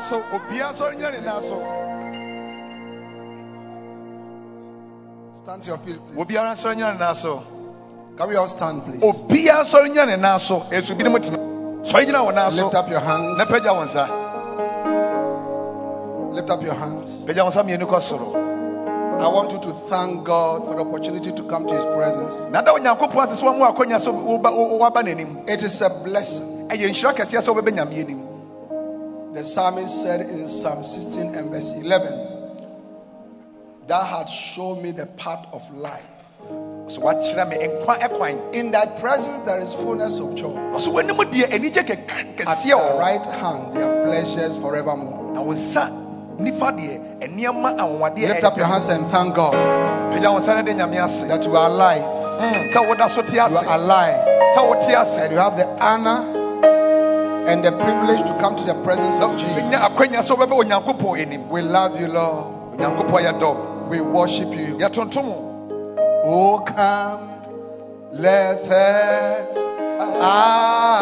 Ne obiara nyina ne nan so Stand to your feet, please. obiara nyina ne nan so Can we all stand, please? obiara nyina ne nan so esu bi ne mu tena sɔre gyina wɔn nan so Lift up your hands. wɔn nsa Lift up your hands. pagya wɔn nsa mmienu kɔ soro I want you to thank God for the opportunity to come to His presence. na da onyankopɔn ase sɛ wɔn mu akɔnya so woba wo- woaba n'anim It is a blessing. The psalmist said in Psalm 16 and verse 11, Thou hast shown me the path of life. so wakyerɛ me nkwa ɛkwan In thy presence there is fullness of joy. deɛ anigye At your right hand there are pleasures forevermore. na wo nsa nifa deɛ nneɛma anwanwadeɛ Lift up your hands and thank God pagya wo nsa no de nyame ase that you are alive. so te You are alive. sɛ wote ase And you have the honor and the privilege to come to the presence of Jesus. nya akwanya sɛ wobɛbɛ onyankopɔn anim We love you, Lord. onyankopɔn yɛ dɔ We worship you. Oh, come, let us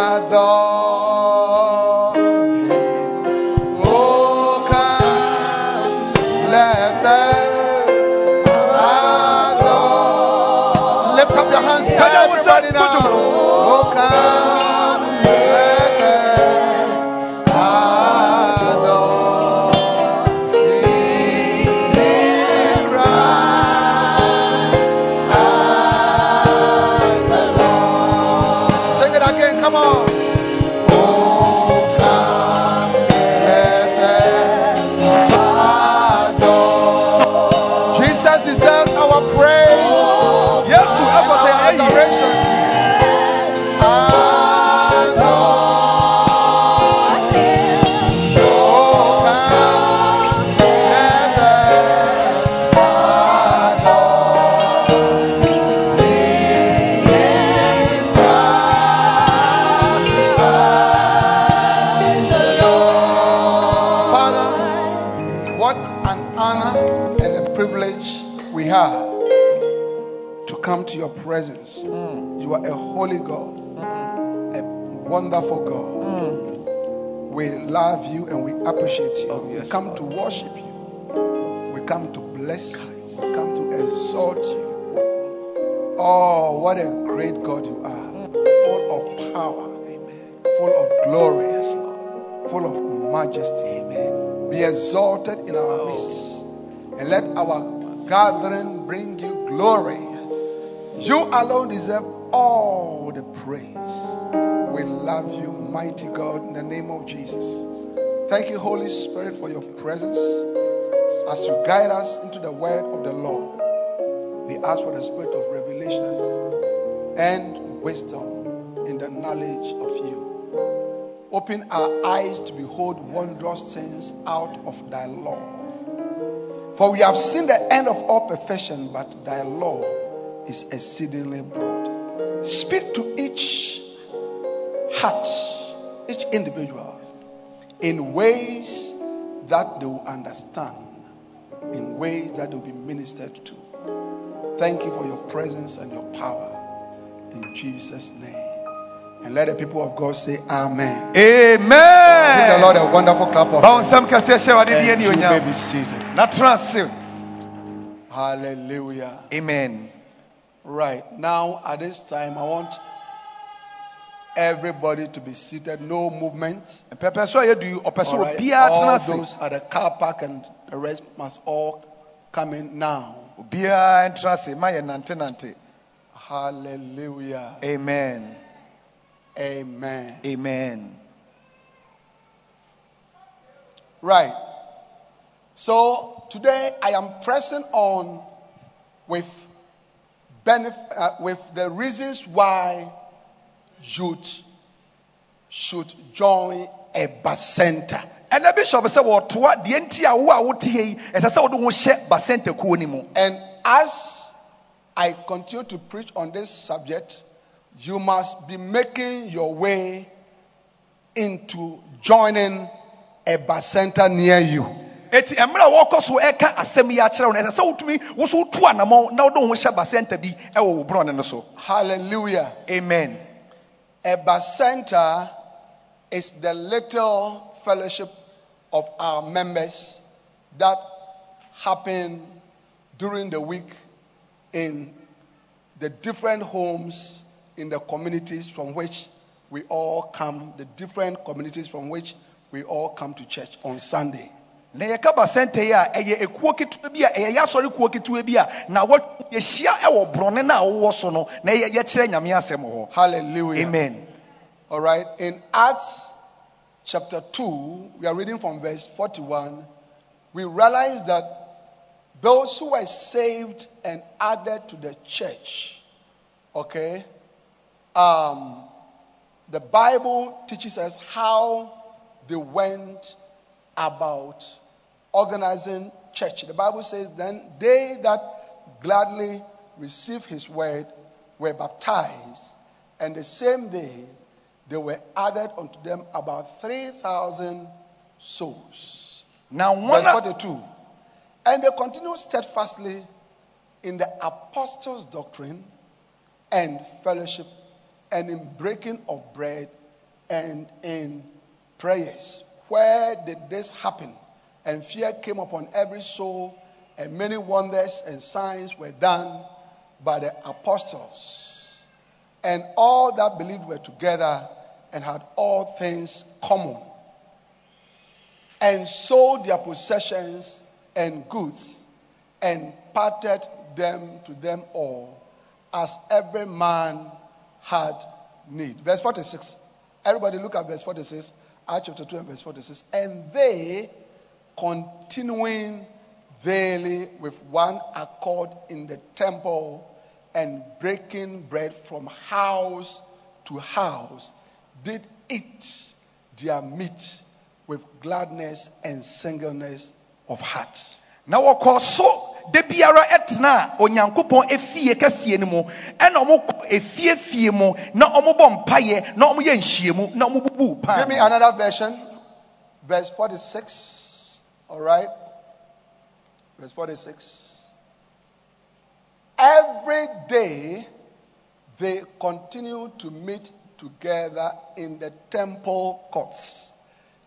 adore Him. Oh, come, let us adore. Lift up your hands, everybody now. Wonderful God. Mm. We love you and we appreciate you. Oh, we come to worship you. We come to bless you. We come to exalt you. Oh, what a great God you are. Mm. Full of power. Amen. Full of glory. Full of majesty. Amen. Be exalted in our oh. midst. And let our gathering bring you glory. You alone deserve all the praise. We love you, mighty God, in the name of Jesus. Thank you, Holy Spirit, for your presence as you guide us into the word of the Lord. We ask for the spirit of revelation and wisdom in the knowledge of you. Open our eyes to behold wondrous things out of thy law. For we have seen the end of all perfection, but thy law is exceedingly broad. Speak to each heart, each individual, in ways that they will understand, in ways that they will be ministered to. Thank you for your presence and your power. In Jesus' name. And let the people of God say, Amen. Amen. Give the Lord a wonderful clap of ba wo nsɛm kɛseɛ hyɛ wade deɛ And you may be seated. na tena ase Hallelujah. amen Right. Now, at this time, I want everybody to be seated, no movement. pɛpɛ so a yɛdu ɔpɛ All right? tena those at the car park and the rest must all come in now. obiara ntena ase ma nante nante Hallelujah. amen Amen. amen Right. So today I am pressing on with benef- uh, with the reasons why youth should join a center. ɛna bishop sɛ wɔtoa deɛ nti a wo a wote ha yi ɛsɛ sɛ wode ho hyɛ basɛntakuo no mu And as I continue to preach on this subject, you must be making your way into joining a center near you. eti mmerɛ a wɔkɔ so ɛka asɛm yi akyerɛ wo no ɛsɛ sɛ wotumi wo so wotu anammɔn na wode wo ho hyɛ basɛnta bi ɛwɔ wo borɔne no so Hallelujah. amen Eba Center is the little fellowship of our members that happen during the week in the different homes in the communities from which we all come, the different communities from which we all come to church on Sunday. Na yɛka basɛnta yi a ɛyɛ ekuo ketewa bi a ɛyɛ yɛasɔre kuo ketewa bi a na wɔ- yɛhyia ɛwɔ borɔne no a wowɔ so no na yɛ- yɛkyerɛ nyame asɛm hɔ Hallelujah. amen All right. In Acts chapter 2, we are reading from verse 41. We realize that those who were saved and added to the church, okay, um, the Bible teaches us how they went about organizing church. The Bible says, then they that gladly received his word were baptized, and the same day there were added unto them about 3,000 souls. na Verse 42. And they continued steadfastly in the apostles' doctrine and fellowship, and in breaking of bread and in prayers. Where did this happen? And fear came upon every soul, and many wonders and signs were done by the apostles. And all that believed were together and had all things common and sold their possessions and goods and parted them to them all as every man had need. Verse 46. Everybody look at verse 46. Acts chapter 2 and verse 46. And they, continuing daily with one accord in the temple and breaking bread from house to house, did eat their meat with gladness and singleness of heart. na wɔkɔ so da biara ɛtena a efie kɛseɛ no mu ɛna efie fie mu na ɔmo bɔ mpaeɛ na ɔmo yɛ nhyiamu na ɔmo bubu pan Give me another version. Verse 46. All right. Verse 46. Every day they continue to meet together in the temple courts.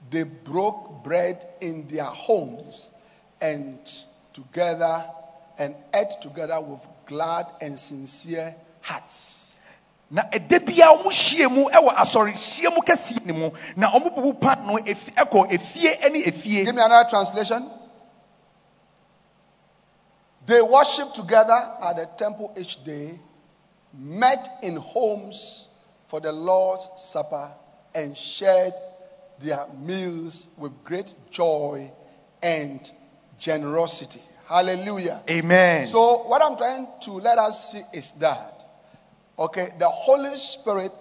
They broke bread in their homes and together and ate together with glad and sincere hearts. na ɛda biara ɔmo hyia mu ɛwɔ asɔre hyia mu kɛseɛ no mu na ɔmo bubu pan no ɛkɔ efie ɛne efie Give me another translation. They worship together at the temple each day, met in homes for the Lord's Supper, and shared their meals with great joy and generosity. Hallelujah. amen So, what I'm trying to let us see is that, okay, the Holy Spirit,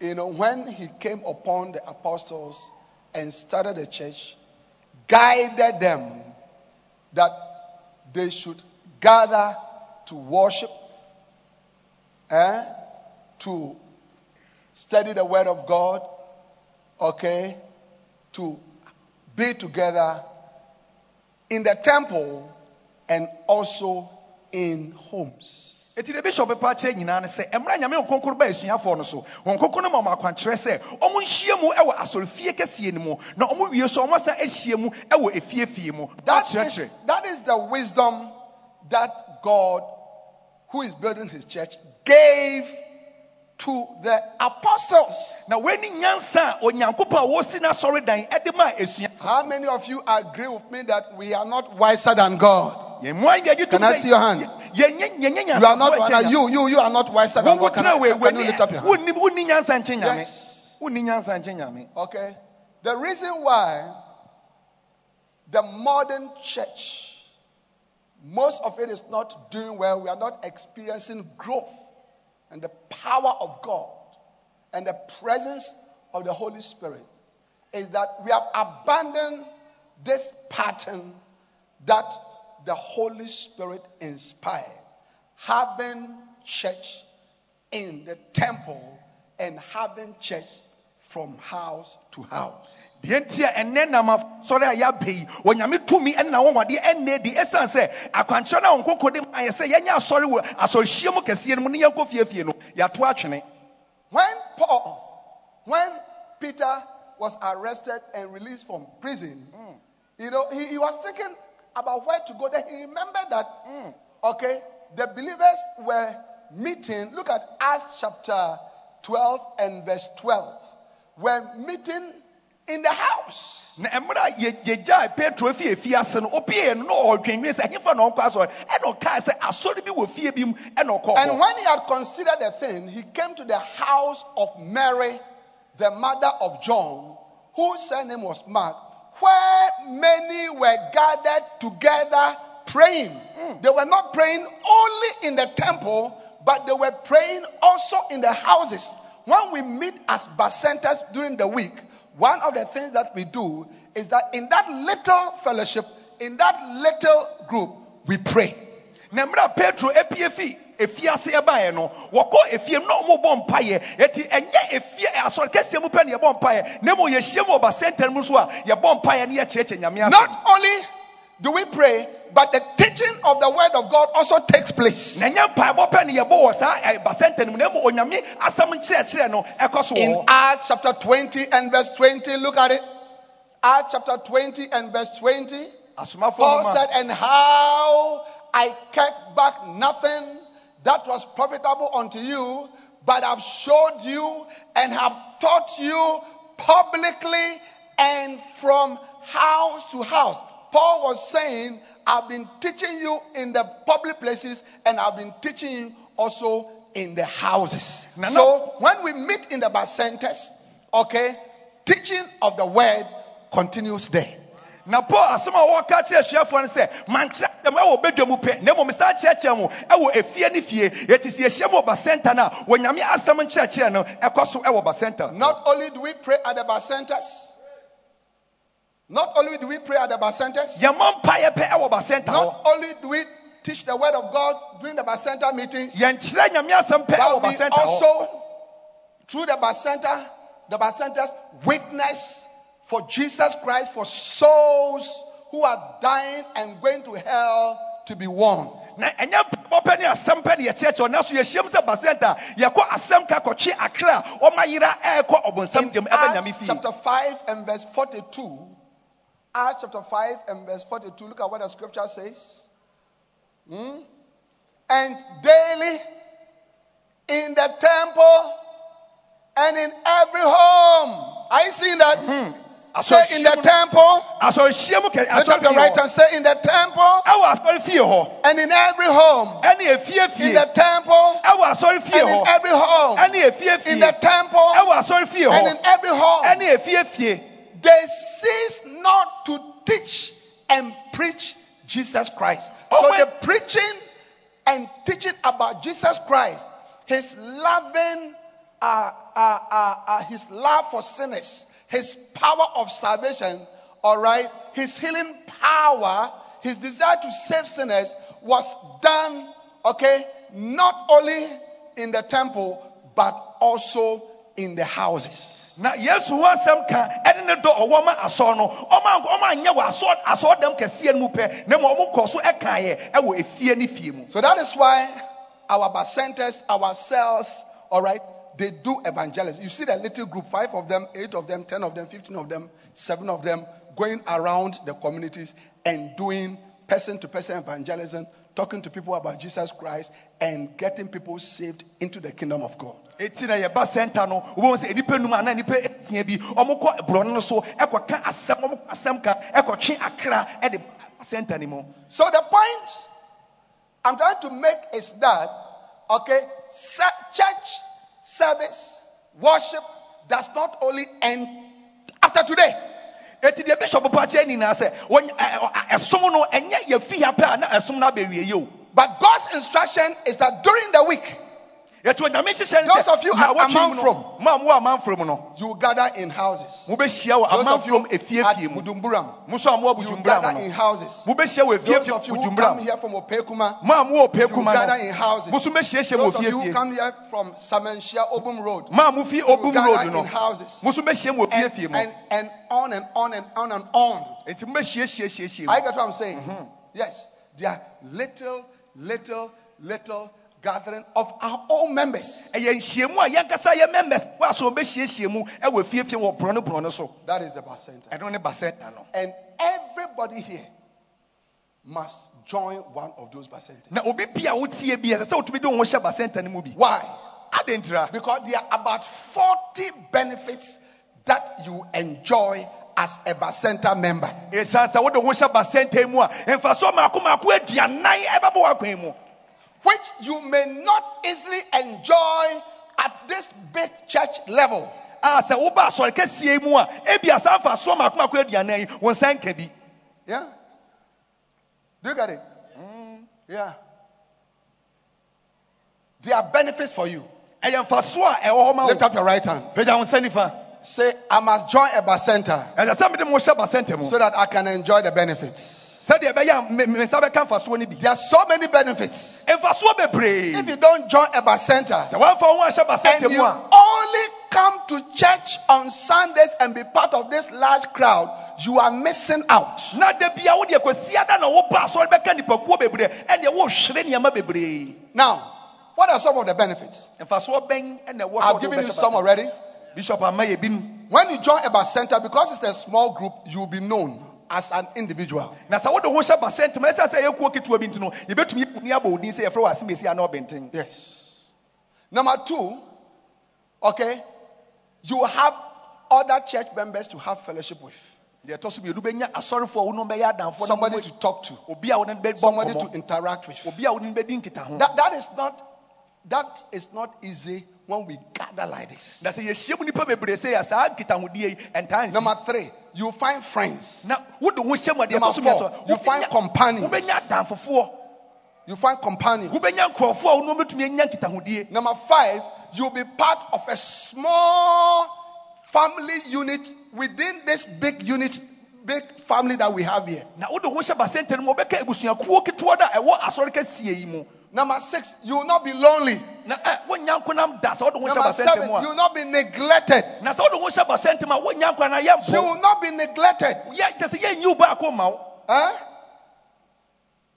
you know, when He came upon the apostles and started the church, guided them that they should gather to worship, eh, to study the Word of God, okay, to be together in the temple and also in homes. eti de bishop pa kyerɛ nyinaa no sɛ mmerɛ nyame nkonkoro ba asuafoɔ no so wɔn nkonkoro no ma ɔmo akwankyerɛ sɛ ɔmo nhyia mu ɛwɔ asɔrefie kɛseɛ no mu na ɔmo wie so ɔmo asan ahyia mu ɛwɔ efiefie mu akyerɛkyerɛ. that is the wisdom that God, who is building his church, gave to the apostles. na wani nyansa a onyankopɔn a wɔsi n'asɔredan ɛde esua How many of you agree with me that we are not wiser than God? yɛn mu ayɛ gye Can I see your hand? yɛnyɛ yɛnyɛ nyansa You are not one. You, you, you are not wiser than God. Can, I, can you lift up your hand? wonni wonni nyansa nkye nyame Yes. wonni nyansa nkye nyame Okay. The reason why the modern church, most of it is not doing well, we are not experiencing growth and the power of God and the presence of the Holy Spirit, is that we have abandoned this pattern that the Holy Spirit inspired. Having church in the temple and having church from house to house. Deɛ nti a ɛnɛ nam asɔre a yɛabɛ yi onyame tumi ɛna wɔwɔde ɛnnɛ di ɛsiane sɛ akwankyerɛ no a wɔnkɔkɔ de ma yɛ sɛ yɛnyɛ asɔre wɔ asɔrehyia mu kɛseɛ no mu ne yɛnkɔ fiefie no yɛato atwene When Paul, when Peter was arrested and released from prison, hmm. you know, he, he was thinking about where to go. Then he remembered that, hmm. okay, the believers were meeting. Look at Acts chapter 12 and verse 12. Were meeting in the house. na mmerɛ a yɛ- yɛgyae petro fie ase no no na ɔdwendwen sɛ ɛhefa na ɔnkɔ asɔre ɛna ɔkaa sɛ asɔre bi wɔ fie bi mu ɛna And when he had considered the thing, he came to the house of Mary, the mother of John, whose surname was Mark, where many were gathered together praying. Mm. They were not praying only in the temple, but they were praying also in the houses. When we meet as centers during the week, one of the things that we do is that in that little fellowship, in that little group, we pray. na mmerɛ petro apie fi efie ase ɛbaeɛ no wɔkɔ efie na ɔmobɔ mpaeɛ. Eti ɛnyɛ efie asɔre kɛseɛ mu pɛ ne yɛbɔ mpaeɛ. Na mmom yɛhyia mu wɔ basɛntɛn mu nso a yɛbɔ mpaeɛ ne yɛkyerɛkyerɛ nyame asɛm. Not only do we pray, but the teaching of the word of God also takes place. na ɛnyɛ mpaebɔ pɛ ne yɛbɔ wɔ saa eh, ɛ, basɛntɛn mu na mmom onyame asɛm nkyerɛkyerɛ no ɛkɔ so wɔ In Acts chapter 20 and verse 20, look at it. Acts chapter 20 and verse 20. Paul said, And how I kept back nothing that was profitable unto you, but have showed you and have taught you publicly and from house to house. Paul was saying, I've been teaching you in the public places and I've been teaching you also in the houses. So when we meet in the bacentas, okay, teaching of the word continues there. na paul asɛm a wɔka kyerɛ asuafoɔ no sɛ mankyerɛ dɛm ɛwɔ bɛdwa mu pɛ na mmom saa kyerɛkyerɛ mu ɛwɔ efie ne fie yɛte sɛ yɛhyia mu wɔ basɛnta no a wɔnyame asɛm nkyerɛkyerɛ no ɛkɔ so ɛwɔ basɛnta Not only do we pray at the bacentas, not only do we pray at the bacentas, yɛmmɔ mpaeɛ pɛ ɛwɔ basɛnta hɔ not only do we teach the word of God during the bacenta meetings, yɛnkyerɛ nyame asɛm pɛ ɛwɔ but we also, through the bacenta, the bacentas, witness for Jesus Christ for souls who are dying and going to hell to be won. na ɛnyɛ mpaebɔ pɛ ne asɛm pɛ ne yɛkyerɛkyerɛ nanso yɛhyia mu sɛ basɛnta a, yɛkɔ asɛm ka kɔtwe akra a ɔma yera ɛɛkɔ ɔbonsam In gyam ɛbɛ nyame Acts fie. chapter 5 and verse 42, Acts chapter 5 and verse 42, look at what the scripture says. Hmm? And daily in the temple and in every home. Are you seeing that? Say in the temple. asɔrehyia mu kɛ Lift up your right and say in the temple ɛwɔ asɔre fie hɔ and in every home. Any ɛne efie In the temple ɛwɔ asɔre fie and in every home. ɛne efie fie In the temple ɛwɔ asɔre fie and in every home. Ɛne efie fie they cease not to teach and preach Jesus Christ. Oh, so wait. the preaching and teaching about Jesus Christ, his loving, uh, uh, uh, uh, his love for sinners, his power of salvation, all right, his healing power, his desire to save sinners was done, okay, not only in the temple, but also in the houses. na yesu ho asɛm ka ɛne ne dɔ ɔwɔ ma asɔ no ɔma ɔma wɔ asɔ asɔɔdɛm kɛseɛ no mu pɛ na ma ɔmo kɔ so ɛkaeɛ ɛwɔ efie ne fie mu So that is why our bacentas, our all right, they do evangelism. You see the little group, five of them, eight of them, ten of them, fifteen of them, seven of them, going around the communities and doing person to person evangelism, talking to people about Jesus Christ and getting people saved into the kingdom of God. Eti na yɛba center no wobɛhu sɛ nnipa num anaa nnipa esia bi. Ɔmokɔ borɔno no so ɛkɔka asɛm ɔmokɔ asɛm ka ɛkɔtwe akra ɛde center no mu So the point I'm trying to make is that, okay, church service, worship does not only end after today. eti deɛ bishop pa kyerɛ nyinaa sɛ ɛ- ɛ- eh, ɛsom eh, eh, no ɛnyɛ yɛfi ha pɛ a na ɛsom no abɛwie yi But God's instruction is that during the week, Those of you na at wɔtwe mu no, Amanfrom. mo a mowɔ you gather in houses. Those of you at Buduburam, mo nso a mowɔ you gather in houses. Those of you who come here from Opekuma, mo a mowɔ pɛ you gather in houses. mo nso bɛhyiahyia mu Those of you who come here from Samenshia Obum Road, a gather in houses. mo nso bɛhyia mu and, and, and on and on and on and on. I get what I'm saying. Yes, there are little, little, little gathering of our own members. ɛyɛ nhyiamu a yɛnkasa yɛ members wɔ a so wɔbɛhyiahyia mu ɛwɔ fiefie wɔ borɔno borɔno so That is the bacenta. ɛno ne basɛnta no And everybody here must join one of those bacentas. na obi pia a wotie bi ɛsɛ sɛ wotumi de wo ho hyɛ basɛnta mu bi Why? adɛntira Because there are about 40 benefits that you enjoy as a Bacenta member. Which you may not easily enjoy at this big church level. a sɛ woba asɔre kɛseɛ yi mu a ebia saa mfasoɔ maako maako aduanan yi wo nsa nka bi Yeah? Do you get it? Mm, yeah. There are benefits for you. ɛyɛ mfasoɔ a ɛwɔ hɔ ma Lift up your right hand. pagya wo nsa nifa Say, I must join a bacenta ɛsɛ sɛ mede mo hyɛ basɛnta mu so that I can enjoy the benefits. Sɛdeɛ ɛbɛyɛ a me me nsa bɛka mfasoɔ no bi There are so many benefits. If you don't join a bacenta, woamfa wo ho and you only come to church on Sundays and be part of this large crowd, you are missing out. na da bia wodeɛ kwasia da na woba asɔre bɛka nnipakuo bebree ɛneɛ wohwere nneɛma bebree Now, what are some of the benefits? mfasoɔ bɛn ɛna ɛwɔ sɛ I've given you some already. bishop When you join a bacenta, because it's a small group, you'll be known as an individual. na sɛ wode ho hyɛ basɛnta mu ɛsiane sɛ yɛkuo ketewa bi nti no yɛbɛtumi yɛni abɔ wo din sɛ yɛfrɛ wɔ ana ɔbɛnten Yes. Number two, okay, you have other church members to have fellowship with, deɛ ɛtɔ so mmienu bɛnya asɔrefoɔ a wo no bɛyɛ adamfoɔ no somebody to talk to, obi a wo ne somebody to interact with. obi a wo ne no bɛdi That, that is not that is not easy when we gather like this. na sɛ yɛhyia mu nnipa bebree sɛ yɛ saa nkitahodie yi ɛntaa nsi Number three, you find friends, na wode ho hyɛ mu Number ɛtɔ so mmiɛnsa, four, you find companions. you find companions. wobɛnya nkurɔfoɔ a wo no bɛtumi anya nkitahodie Number five, you'll be part of a small family unit within this big unit, big family that we have here. Na wode ho hyɛ basɛnta no mu wobɛka abusuakuo ketewa da ɛwɔ asɔre kɛseɛ yi mu Number six, you will not be lonely. na ɛ wonya nkonam da sɛ wode ho hyɛ Number seven, you will not be neglected. na sɛ wode ho hyɛ basɛnta mu a wonya nkwa na yɛ You will not be neglected. yɛ kyɛ sɛ yɛnyi wo baako ma wo Huh?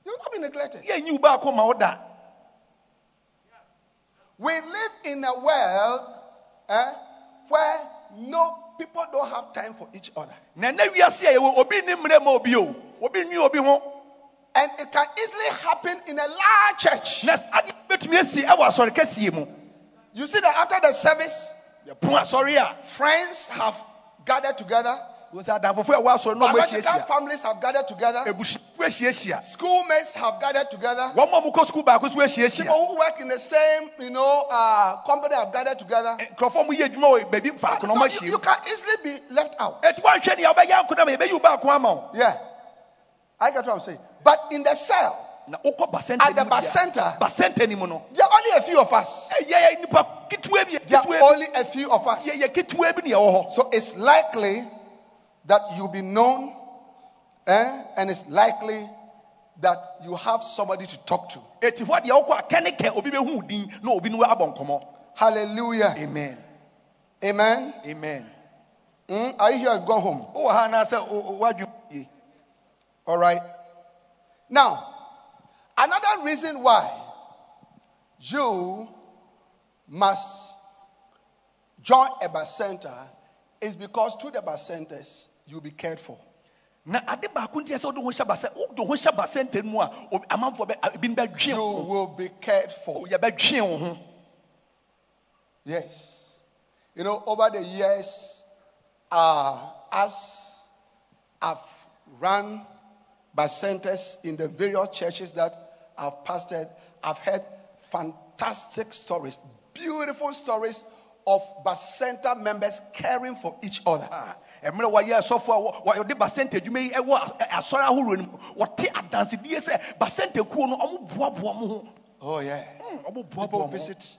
You will not be neglected. yɛnyi wo baako ma wo da We live in a world eh, where no people don't have time for each other. And it can easily happen in a large church. na adeɛ bɛtumi asi ɛwɔ asɔre kɛseɛ mu. You see that after the service, yɛpo asɔre a. friends have gathered together, wo sɛ adamfofo a ɛwɔ asɔre no ɔmo biological families have gathered together, schoolmates have gathered together, wɔn a wɔkɔ sukuu baako so ahyiahyia. People who work in the same, you know, uh, company have gathered together. nkurɔfoɔ mo yɛ adwuma wɔ baabi faako na ɔmo So you, you can easily be left out. eti wɔnhwɛ nea ɔbɛyɛ anko dama yɛbɛyi wo baako ama wo. Yeah. I get what I'm saying. But in the cell, At the deɛ- basɛnta. basɛnta nim there are only a few of us. ɛyɛ yɛ nipa ketewa bi There are only a few of us. bi yɛ yɛ ketewa bi na yɛwɔ hɔ So it's likely that you'll be known, eh? and it's likely that you have somebody to talk to. eti hɔ deɛ wokɔ a kɛne kɛ obi bɛhu wo din na obi no abɔ nkɔmmɔ Hallelujah. amen Amen. amen Mm, Are you here? You've gone home. wowɔ ha anaasɛ wo- wo- woadwe yie All right. Now, another reason why you must join a center is because through the centers you'll be cared for. na ade baako nti sɛ wode ho hyɛ basɛ wode ho hyɛ basɛnta no mu a amanfoɔ bɛ- ebinom bɛdwe You wo will be cared for. yɛbɛdwe wo ho Yes. You know, over the years, uh, as I've run by centers in the various churches that I've pastored, I've heard fantastic stories, beautiful stories of Bacenta members caring for each other. mmerɛ wɔyɛ asɔfo a wɔ- wɔde basɛnta adwuma yi ɛwɔ a- asɔre ahoroɔ no mu wɔte adansedie sɛ basɛnta kuo no ɔmo boaboa mo ho Oh, yeah. Hmm, ɔmo People boaboa mo ho visit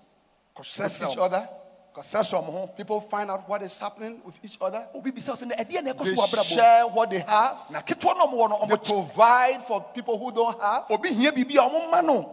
kɔsrɛsrɛ with each other. Mo ho People find out what is happening with each other. obi bisa wo sɛ na ɛdeɛ They share what they have. na ketewa no ɔmo wɔ no They provide for people who don't have. obi hia biribi a ɔmo ma no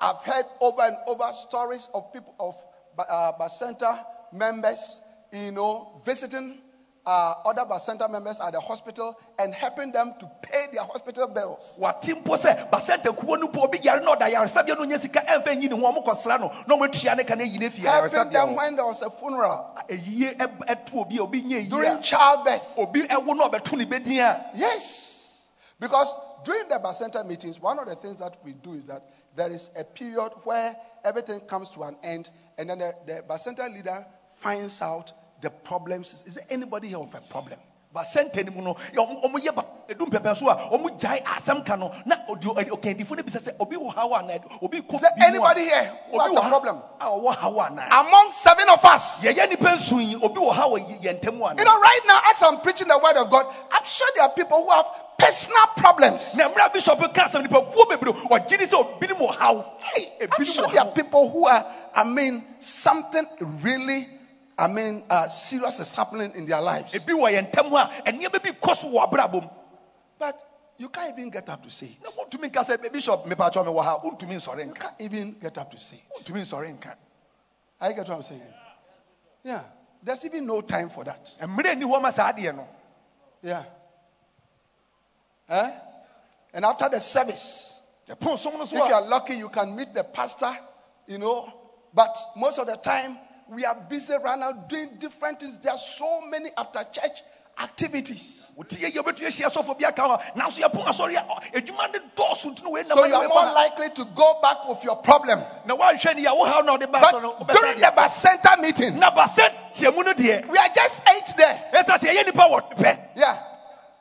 I've heard over and over stories of people of uh, Bacenta members, you know, visiting uh, other Bacenta members at the hospital and helping them to pay their hospital bills. wate mpo sɛ basɛnta kuo no po obi yare na ɔda yaresabea no nya sika ɛmfa nyi ne ho ɔmo kɔsra no na ɔmo atua ne ka na ne fie Helping yaresabea them hɔ when there was a funeral, ɛyie ɛb- ɛto obi a obi nyɛ yie during a childbirth. obi ɛwo na ɔbɛto ne bɛdin a Yes. Because during the Bacenta meetings, one of the things that we do is that there is a period where everything comes to an end, and then the, the Bacenta leader finds out the problems. Is there anybody here with a problem? But no mu no yɛ ɔmo ɔmo yɛ ba edum pɛpɛ so a ɔmo gyae asɛm ka no na ɔdi ɔkɛndifo no bisa sɛ obi obi Is there bi mu a- anybody here who has a problem? a ɔwɔ haw Among seven of us. yɛyɛ nipa nson obi wɔ haw yɛ yɛn ntam ana You know, right now, as I'm preaching the word of God, I'm sure there are people who have personal problems. na mmerɛ bishop ka asɛm nipa kuo bebree ɔgye di sɛ obinom wɔ haw Hey, I'm sure there are people who are, I mean, something really, I mean, uh, serious is happening in their lives. ebi wɔ yɛn ntam a nneɛma bi kɔ so wɔ abrabɔ mu But you can't even get up to say it. na wontumi nka bishop mepatwɔ me wɔ ha You can't even get up to say it. wontumi nsɔre nka I get what I'm saying. Yeah. There's even no time for that. mmerɛ ni hɔ ma saa adeɛ no Yeah. Eh? And after the service, yɛpon som no so if you are lucky, you can meet the pastor, you know. But most of the time, we are busy right now doing different things. There are so many after church activities. wote yɛ yɛ wobɛtumi ahyia sɔfo bi aka hɔ nanso yɛpon asɔre a ɔ- adwuma ne dɔɔso nti no wei So you are more likely to go back with your problem. na woanhwɛ ne yɛ wo haw na ɔde ba But during the center meeting, na basɛ hyɛmu no deɛ we are just eight there. ɛsa sɛ yɛyɛ nipa wɔ pɛ Yeah.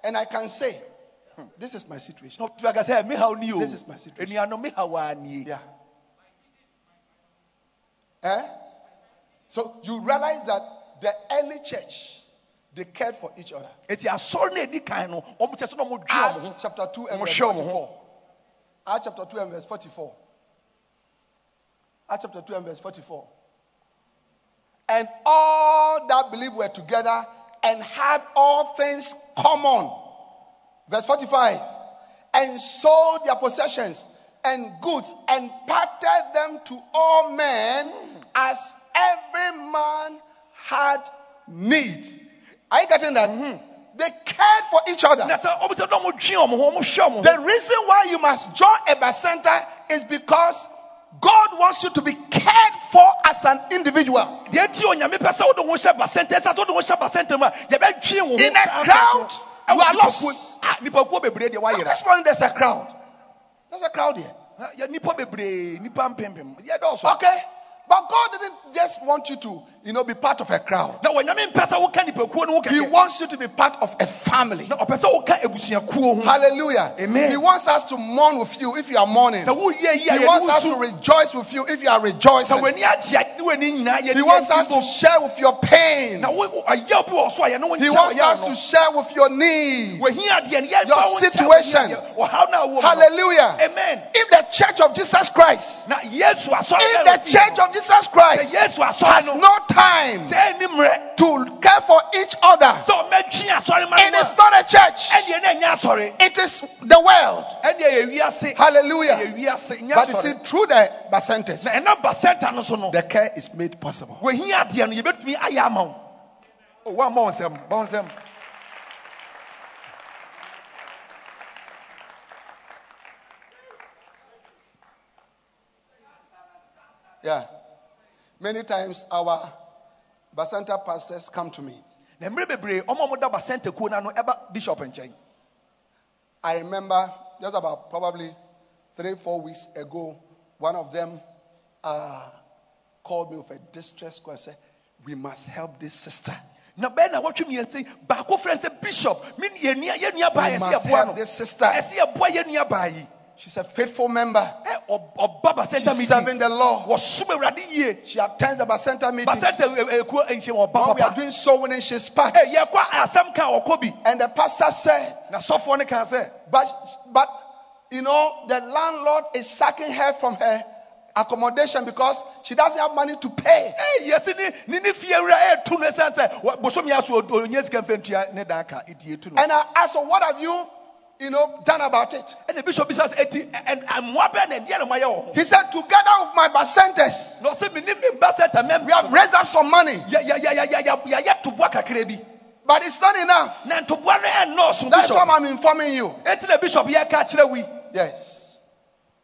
And I can say, hmm, this is my situation. na ɔtumi aka sɛ me haw ni o This is my situation. anuanom me haw a nie Yeah. Eh? So you realize that the early church, they cared for each other. ɛti asɔre no ɛdi kan no ɔmo kyɛ sɛ na ɔmo dwe ɔmo Acts chapter 2 and verse hwɛ ɔmo ho. 44. Acts chapter 2 and verse 44. Acts chapter 2 and verse 44. And all that believed were together and had all things common. Verse 45. And sold their possessions and goods and parted them to all men as every man had need. Are you getting that? They cared for each other. na sɛ ɔmo kyɛ sɛ na ɔmo dwe ɔmo ho ɔmo hwɛ ɔmo ho The reason why you must join a center is because God wants you to be cared for as an individual. deɛ ti onyame pɛ sɛ wode ho hyɛ basɛnta ɛsɛ sɛ wode ho hyɛ basɛnta mu a yɛbɛtwe wo ho In a crowd, you are lost. ah, nipakuo bebree deɛ woayera This morning there's a crowd. There's a crowd here. yɛ nipa bebree nipa mpempem yɛdɔɔso Okay? But God didn't just want you to, you know, be part of a crowd. na wɔnyame mpɛ sɛ woka nipakuo no ho He wants you to be part of a family. na ɔpɛ sɛ woka abusuakuo ho Hallelujah. Amen. He wants us to mourn with you if you are mourning. sɛ woyɛ yi a He wants us to rejoice with you if you are rejoicing. w'ani agye a ne w'ani nyinaa yɛne He wants us to share with your pain. na wo- wo- ɔyaw bi wɔ so a He wants us to share with your need. wahia adeɛ no yɛmfa Your situation. w'ani adeɛ. ɔhaw no a wɔ mu no. Hallelujah. amen If the church of Jesus Christ, na yesu asɔre if the church of Jesus Christ Sɛ Yesu asɔre has no- time sɛ ɛni mmerɛ to care for each other, sɛ ɔmɛtwe asɔre ma it is not a church, ɛneɛ na ɛnyɛ asɔre it is the world. ɛneɛ yɛ wiase Hallelujah. yɛ wiase nyɛ But you see, through the Bacentas, na ɛnam basɛnta no the care is made possible. wahia adeɛ no yɛbɛtumi ayɛ ama wo. Oh, o, woamma wo nsɛm bɔ wo nsɛm Yeah. Many times our Bacenta pastors come to me. na mmerɛ bebree ɔma ɔmo da basɛnta kuo no ɛba bishop nkyɛn I remember just about probably three, four weeks ago, one of them uh, called me with a distress call and said, We must help this sister. na bɛɛ na wɔtwe mmiɛnsa baako frɛ sɛ bishop me yɛnua yɛnua baa We yɛsɛ must yɛboa help no this sister. ɛsɛ yɛboa yɛnua baa yi She's a faithful member. ɛ ɔ- ɔba basɛnta She's serving the Lord. wɔsom awurade yie She attends the Bacenta meetings. ekuo nhyɛn When we are doing soul winning, she's part. ɛ yɛkɔ asɛm ka ɔkɔ bi And the pastor said, na sɔfoɔ no ka sɛ but, but, you know, the landlord is sacking her from her accommodation because she doesn't have money to pay. And I asked her, what have you, you know, done about it? ɛna bishop bi sɛ sɛ eti ɛ ɛ mmoa bɛɛ na ɛdeɛ na mo ayɛ wɔ ho He said, together with my Bacentas, na ɔsɛ mi ni mi ba sɛnta mɛm we have raised up some money, yɛ yɛ yɛ yɛ yɛ yɛ yɛ toboa kakra bi but it's not enough. na ntoboa no ɛnnɔɔso That's bishop why I'm informing you. na bishop ka kyerɛ wi Yes.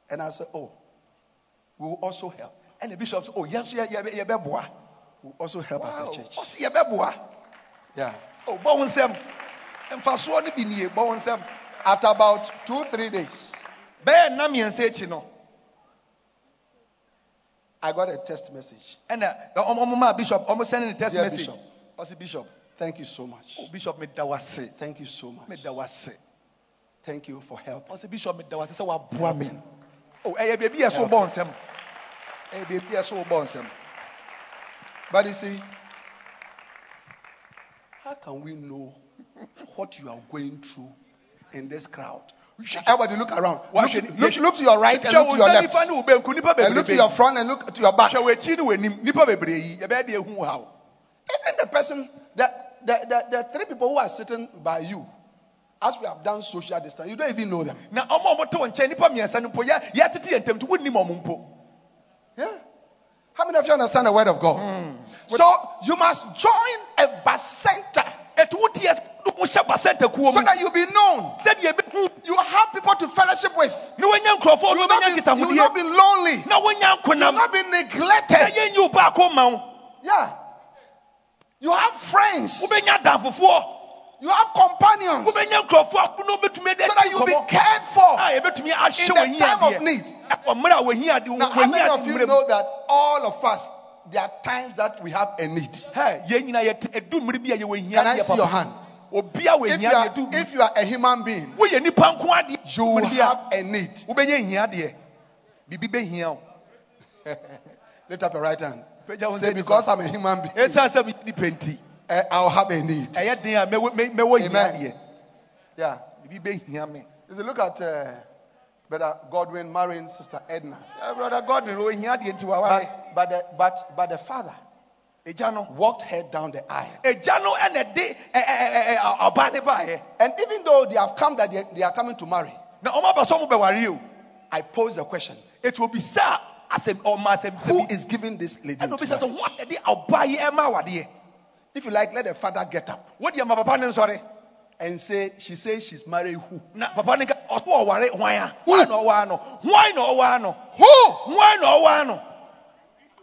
And I said, oh, we will also help. ɛna bishop sɛ o yɛn nso yɛ yɛ yɛ bɛ We will also help as a church. ɔsi yɛ bɛ boa Yeah. o bɔ wɔn nsɛm mfasoɔ no bi nie bɔ wɔn nsɛm After about two, three days, bɛyɛ nna mmiɛnsa akyi no I got a text message. ɔmo ɔmo maa bishop ɔmo send ne text Dear message Bishop. ɔsi bishop Thank you so much. o bishop da Thank you so much. da Thank you for help. ɔsi bishop mi da wa se sɛ wa boa mi o oh, ɛyɛ eh, beebi yɛ so nsɛm ɛyɛ beebi yɛ so bɔ nsɛm But you see, how can we know what you are going through in this crowd? Everybody look around. Look, to- look, look to your right and look to your hwɛ wo nsa nifa left. ne wo benku nipa And look to your front and look to your back. hwɛ wo akyi ne wo anim nipa bebree yi yɛbɛyɛ de ehu ha o Even the person, the, the, the, the three people who are sitting by you, as we have done social distance, you don't even know them. na ɔmo a ɔmo te wɔn nkyɛn nipa mmiɛnsa no mpo yɛ yɛtete yɛn ntam to wonnim ɔmo mpo Yeah. How many of you understand the word of God? Hmm. So you must join a bacenta etu wo tie mo hyɛ basɛnta kuo so that you'll be known. You have people to fellowship with. You will not be, you will not be lonely. You will not be neglected. yɛnyi wo baako ma wo Yeah. You have friends. You have companions. So wobɛnya nkurɔfoɔ a na wobɛtumi de that you'll be cared for. a yɛbɛtumi ahyɛ In the time of need. ɛwɔ mmerɛ a wɔhiadeɛ Now, how many of you know that all of us, there are times that we have a need? Hɛ, yɛn nyinaa yɛte ɛdu mmere bi a yɛwɔ Can I see your hand? If you, are, if you are a human being, woyɛ nipa nko adeɛ you will mmere bi a have a need. wobɛnya hiadeɛ biribi bɛhia wo Lift up your right hand. Say, because I'm a human being, ɛsiane sɛ meyɛ nipa nti eh, I'll have a need. ɛyɛ den a mɛwɔ mɛ- mɛwɔ Amen. Yeah. me look at uh, Brother Godwin marrying Sister Edna. Eh, brother godwin hiadeɛ nti waware But, but, the, but, but the father agya no walked her down the aisle. agya and ɛ- ɛ- ɔbaa ne baeɛ And even though they have come that they, they are coming to marry, Now, ɔma ba sɛ ɔmo bɛware o I pose the question obisa asɛm ɔma asɛm Who is giving this lady? ɛna to obisa sɛ marry? wɔn ɛde ɔbaa yi eh, ɛma awadeɛ eh? If you like, let the father get up papa ne nsɔre and say, She says she's marrying who? na papa ne ka ɔso ɔware hwan a hwan na ɔwɔ ano hwan na ɔwɔ Who? hwan na ɔwɔ ano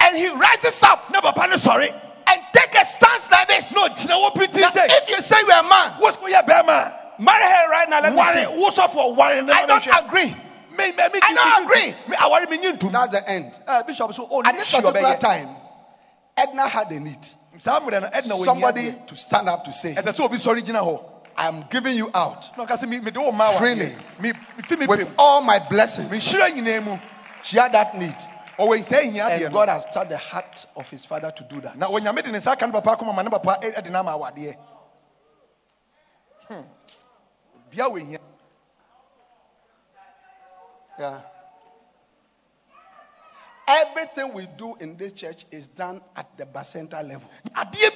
And he rises up na papa ne sɔre and take a stance like this. na ɔgyina wɔ piti sɛ if you say you're a man, what's wosow yɛ bɛrima marry her right now. Let me see. wosɔfo ware ne I don't agree. me me me I don't agree. me aware me nyi ntum That's the end. Eh, bishop so o At this particular time, Edna had a need. saa mmerɛ no ɛdina wɔ Somebody to stand up to say, ɛsɛ sɛ obi sɔre gyina hɔ I'm giving you out na ɔka sɛ me de wo ma wa Freely. me fi me with all my blessings. hyira nyinaa mu She had that need. ɔwɔ nsɛ hia And God has touched the heart of his father to do that. na onyame de ne nsa ka ne papa akoma ma papa ɛ- ɛde no ama Hmm. bia wɔ hia Yeah. Everything we do in this church is done at the bacenta level. adeɛ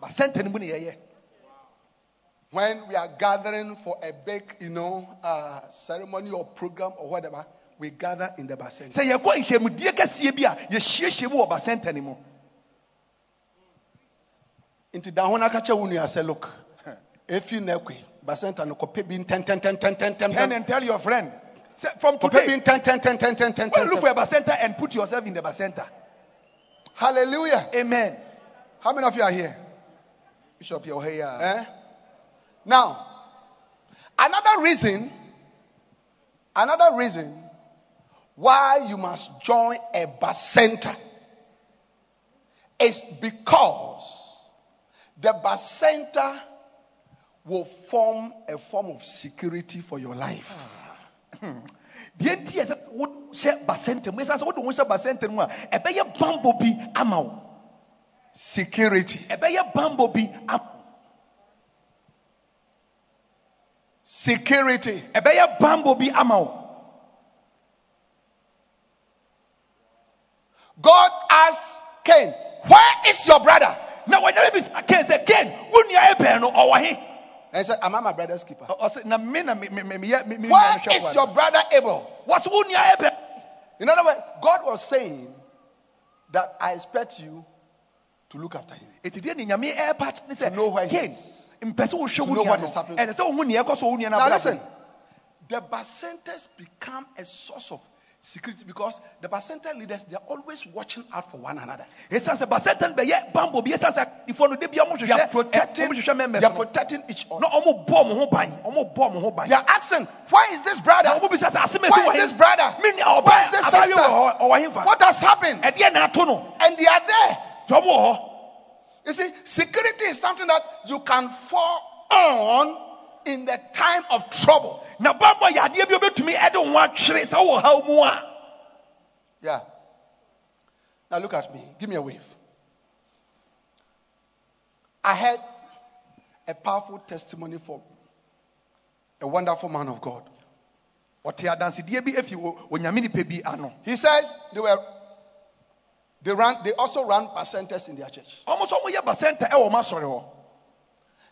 bi a ɛyɛ wɔ asɔre bi a yɛyɛ wɔ basɛ mu basɛnta no mu ne yɛyɛ When we are gathering for a big, you know, uh, ceremony or program or whatever, we gather in the Bacenta. sɛ yɛkɔ nhyɛmudie kɛseɛ bi a yɛhyiahyia mu wɔ basɛnta no mu Into Dahona Kacha Unu, I say, look, if you know, Bacenta no kope bin ten ten ten ten ten ten turn and tell your friend Say, from today bin ten ten ten ten ten ten go ten. look for a basɛnta and put yourself in the bacenta. Hallelujah. amen How many of you are here? Bishop yɛ wɔ ha yi a Eh? Now, another reason, another reason why you must join a bacenta is because the bacenta will form a form of security for your life. deɛ nti ɛsɛ wohyɛ basɛnta mu ɛsiane sɛ wode wo hyɛ basɛnta mu a ɛbɛyɛ bambɔ bi ama wo Security. ɛbɛyɛ bambɔ bi ama Security. ɛbɛyɛ bambɔ bi ama wo God asked Cain, Where is your brother? na wɔnyame bi sa ken sɛ ken wo nua ɛbɛn no ɔwɔ he And he said, Am I my brother's keeper? Oh, oh, Ɔ- ɔse na me na me- me- me- meyɛ me- me nua Where no is hwɛfoɔ your brother Abel? wɔse wo nua ɛbɛn In other words, God was saying that I expect you to look after him. ɛti deɛ ne nyame ɛɛpa kyɛ ne To know where he is. mpɛ sɛ wohwɛ To wo know nua what no is happening. ɛne sɛ wohu neɛ ɛkɔ so wo Now listen, the bacentas become a source of security because the bacenta leaders they are always watching out for one another. basɛnta no bɛyɛ bambɔ bi ɛsiane sɛ adifoɔ no bia They are ɔmohwehwɛ protecting, members they are protecting each other. na ɔmo bɔ mo ho ban mo ho ban They are asking, Why is this brother? na ɔmo bisa sɛ asɛm ɛsi Why is this brother? Why is this abayewa sister? wɔ hɔ ɔwɔ he fa What has happened? ɛdeɛ na ato no And they are there. Wɔ hɔ You see, security is something that you can fall on in the time of trouble. na bambɔ yɛ adeɛ bi a obɛtumi ɛde wo ho atwere sɛ wowɔ haw mu a Yeah. Now look at me. Give me a wave. I had a powerful testimony from a wonderful man of God. He says they were they ran they also ran bacentas in their church. ɔmo nso ɔmo yɛ basɛnta ɛwɔ ɔmo asɔre hɔ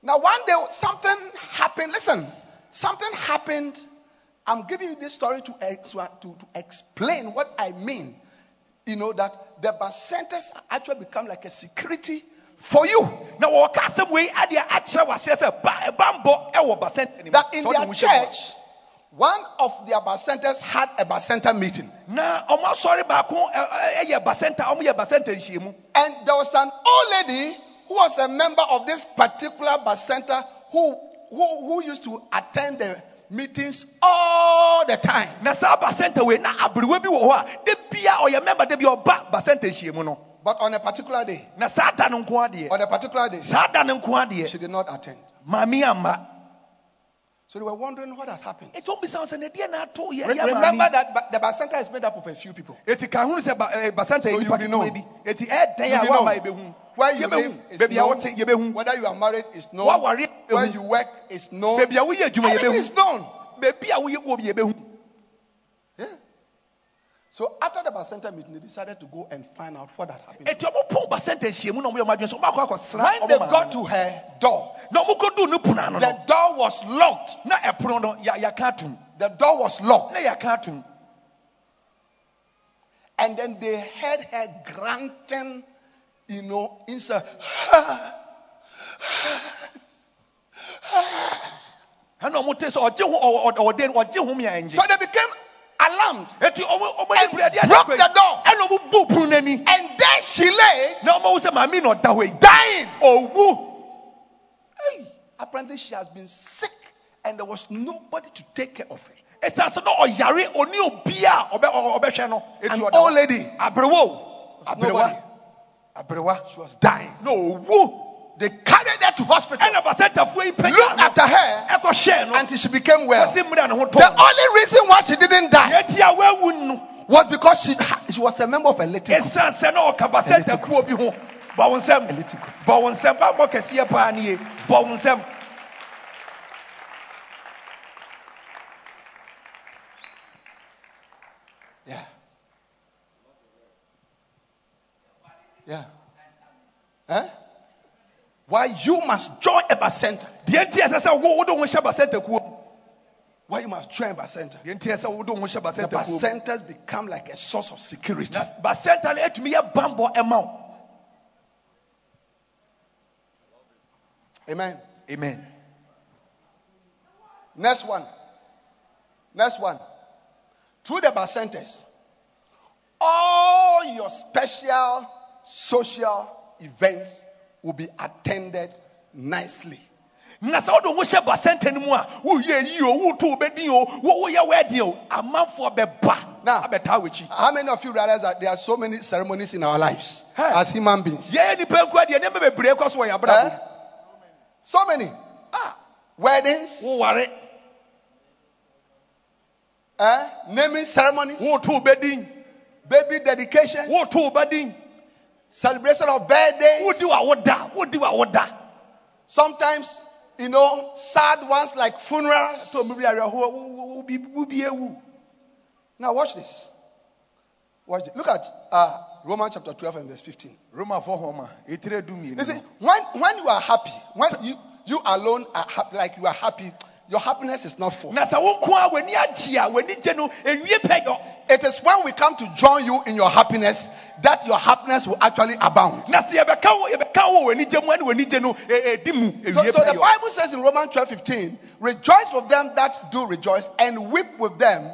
Now one day something happened. Listen, something happened. I'm giving you this story to, ex- to, to explain what I mean. You know that the bacentas actually become like a security for you. Now, wɔka asɛm wei adeɛ akyerɛ waseɛ sɛ ba- bambɔ ɛwɔ basɛnta nim that in their wo hyɛ mu a. church, one of their bacentas had a bacenta meeting. na ɔmo asɔre baako ɛyɛ basɛnta ɔmo yɛ basɛnta nhyiamu And there was an old lady who was a member of this particular bacenta who, who, who used to attend the meetings all the time. na saa basɛnta we na aberewa bi wɔ hɔ a da bia ɔyɛ member da bia ɔba basɛnta nhyiamu no But on a particular day, na saa da no nko adeɛ on a particular day, saa da no nko adeɛ she did not attend. maame amma So they were wondering what had happened. ɛti ɔmo bisa wo sɛ na deɛ na ato Re- Remember that the bacenta is made up of a few people. eti ka hunu sɛ ba- eh, ɛɛ, basɛnta So you nipa will be known. bi eti eh, ɛɛdɛn You a will wama know. Where you live is Baabi a known. wɔte Whether you are married is known. Where you work is known. baabi a Everything is known. baabi a woyɛ wɔ Yeah. So after the Bacenta meeting, they decided to go and find out what had happened. eti ɔmo pɔn basɛnta nhyiamu na ɔmo yɛ ɔmo adwene so ɔmo akɔ akɔsra When they got to her door, na ɔmo kɔdu ne pono the door was locked. na ɛpono no yɛ- yɛaka atum The door was locked. na yɛaka atum And then they heard her grunting, you know, inside. So they became alarmed. eti ɔmo ɔmo And ani bere adeɛ broke the door. ɛna ɔmo bu pono n'ani And there she lay, na ɔmo ahu sɛ maame na ɔda dying. owu Hey, apparently she has been sick and there was nobody to take care of her. ɛsiane sɛ na ɔyare oni obi a ɔbɛ ɔ- ɔbɛhwɛ no eti An old lady. aberewa o Nobody. aberewa aberewa She was dying. na owu They carried her to hospital. ɛna basɛntafoɔ yi pɛgya Looked after her until she became well. ɔsi mmiri a ne ho The only reason why she didn't die yɛti a wawu no was because she, she was a member of a little group. ɛsiane sɛ na ɔka basɛntakuo bi ho bɔ wo nsɛm bɔ wo nsɛm bambɔ kɛseɛ paa ne ye bɔ wo nsɛm Yeah. Yeah. Eh? Why you must join a bacenta. deɛ nti ɛsɛ sɛ wo wode wo ho hyɛ basɛntakuo mu Why you must join bacenta. deɛ nti ɛsɛ sɛ wode wo ho hyɛ The mu bacentas become like a source of security. basɛnta no atumi yɛ bambɔ ɛma wo Amen. amen Next one. Next one. Through the bacentas, all your special social events will be attended nicely. na sɛ wode wo hyɛ basɛnta no mu a woyɛ yi o woto wobɛdin o wo- woyɛ wɛden o amanfoɔ bɛba abɛtaa w'akyi How many of you realize that there are so many ceremonies in our lives Hey. as human beings? yɛyɛ nipa nkura deɛ nneɛma bebree kɔ so wɔ yɛ Eh? So many. Ah, weddings, woware eh? naming ceremonies, woto bɛdin baby dedication, woto bɛdin celebration of birthdays. wodi wa woda wodi wa woda Sometimes, you know, sad ones like funerals. Now, watch this. Watch it. Look at uh, Romans chapter 12 and verse 15. romafoɔ hɔma etire du You mmienu see, when, when you are happy, when you, you alone are happy, like you are happy, your happiness is not full. na sɛ wo nko a w'ani agye a w'ani gye no ewie pɛ yɔ It is when we come to join you in your happiness that your happiness will actually abound. na sɛ yɛbɛka wo yɛbɛka wo w'ani gye mu ɛne w'ani gye no edi mu So, so the Bible says in Romans 12 15, rejoice with them that do rejoice and weep with them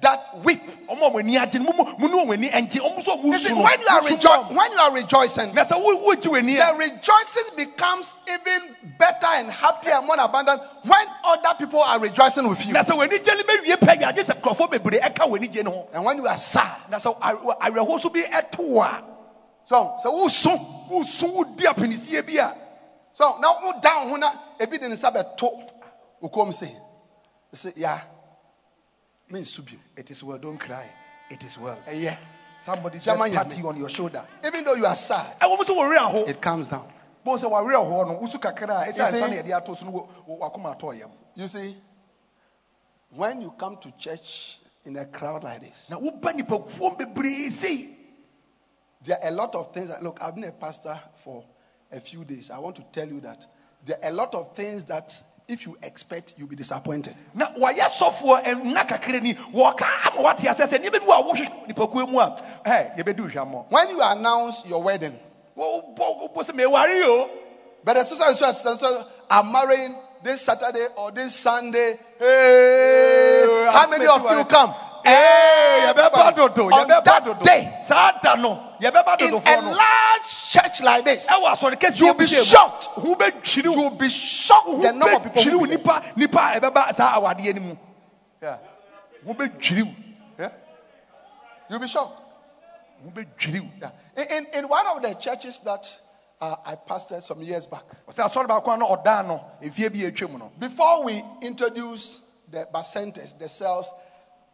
that weep. when you are, mo su rejo- mo. when you are rejoicing, na sɛ wo wo gye w'ani the rejoicing becomes even better and happier and more abundant when other people are rejoicing with you. na sɛ w'ani gye no bɛwie pɛ yɔ agye sɛ nkurɔfoɔ bebree ɛka w'ani gye no ho And when you are sad, na sɛ awerɛ- awerɛhoɔ so bi ɛto wo a so so who soon? wosu wodi apinisie bi a So now who down who na ebi de nsa bɛto okom say, say yeah, me nsubi. it is well don't cry. It is well. Eh, yeah. somebody just pat you on your shoulder. Even though you are sad, ɛwɔ mo sɛ wɔwerɛ it calms down. bɔn sɛ wɔwerɛ ahoɔ no wosu kakra a ɛsɛ You see- ansa na yɛde ato so no wɔ- wɔ- wakoma atɔ yam You see, when you come to church in a crowd like this, na woba nipakuo bebree sei there are a lot of things that look, I've been a pastor for a few days. I want to tell you that there are a lot of things that if you expect, you'll be disappointed. na wɔyɛ sɔfoɔ ɛnna kakra ni wɔka ama wate asɛ sɛ nneɛma bi wɔ a wɔhwehwɛ nipakuo mu a ɛ yɛbɛdi hwammɔ When you announce your wedding, wobɔ sɛ meware o but the sister and so and sister are marrying this Saturday or this Sunday. Hey, how many of you come? Dodo on that day saa da no yɛbɛba in a large church like this. ɛwɔ asɔre kɛseɛ You'll be bi sɛ mu. shocked. ho bɛdwiri wo You'll be shocked the number of people. who will be there. nipa nipa a ɛbɛba saa awadeɛ no mu Yeah. ho bɛdwiri wo Yeah. You'll be shocked. ho bɛdwiri wo Yeah. In, in, one of the churches that uh, I pastored some years back, ɔsɛ asɔre baako a na ɔdaa no efie bi atwa mu no before we introduced the bacentas, the cells,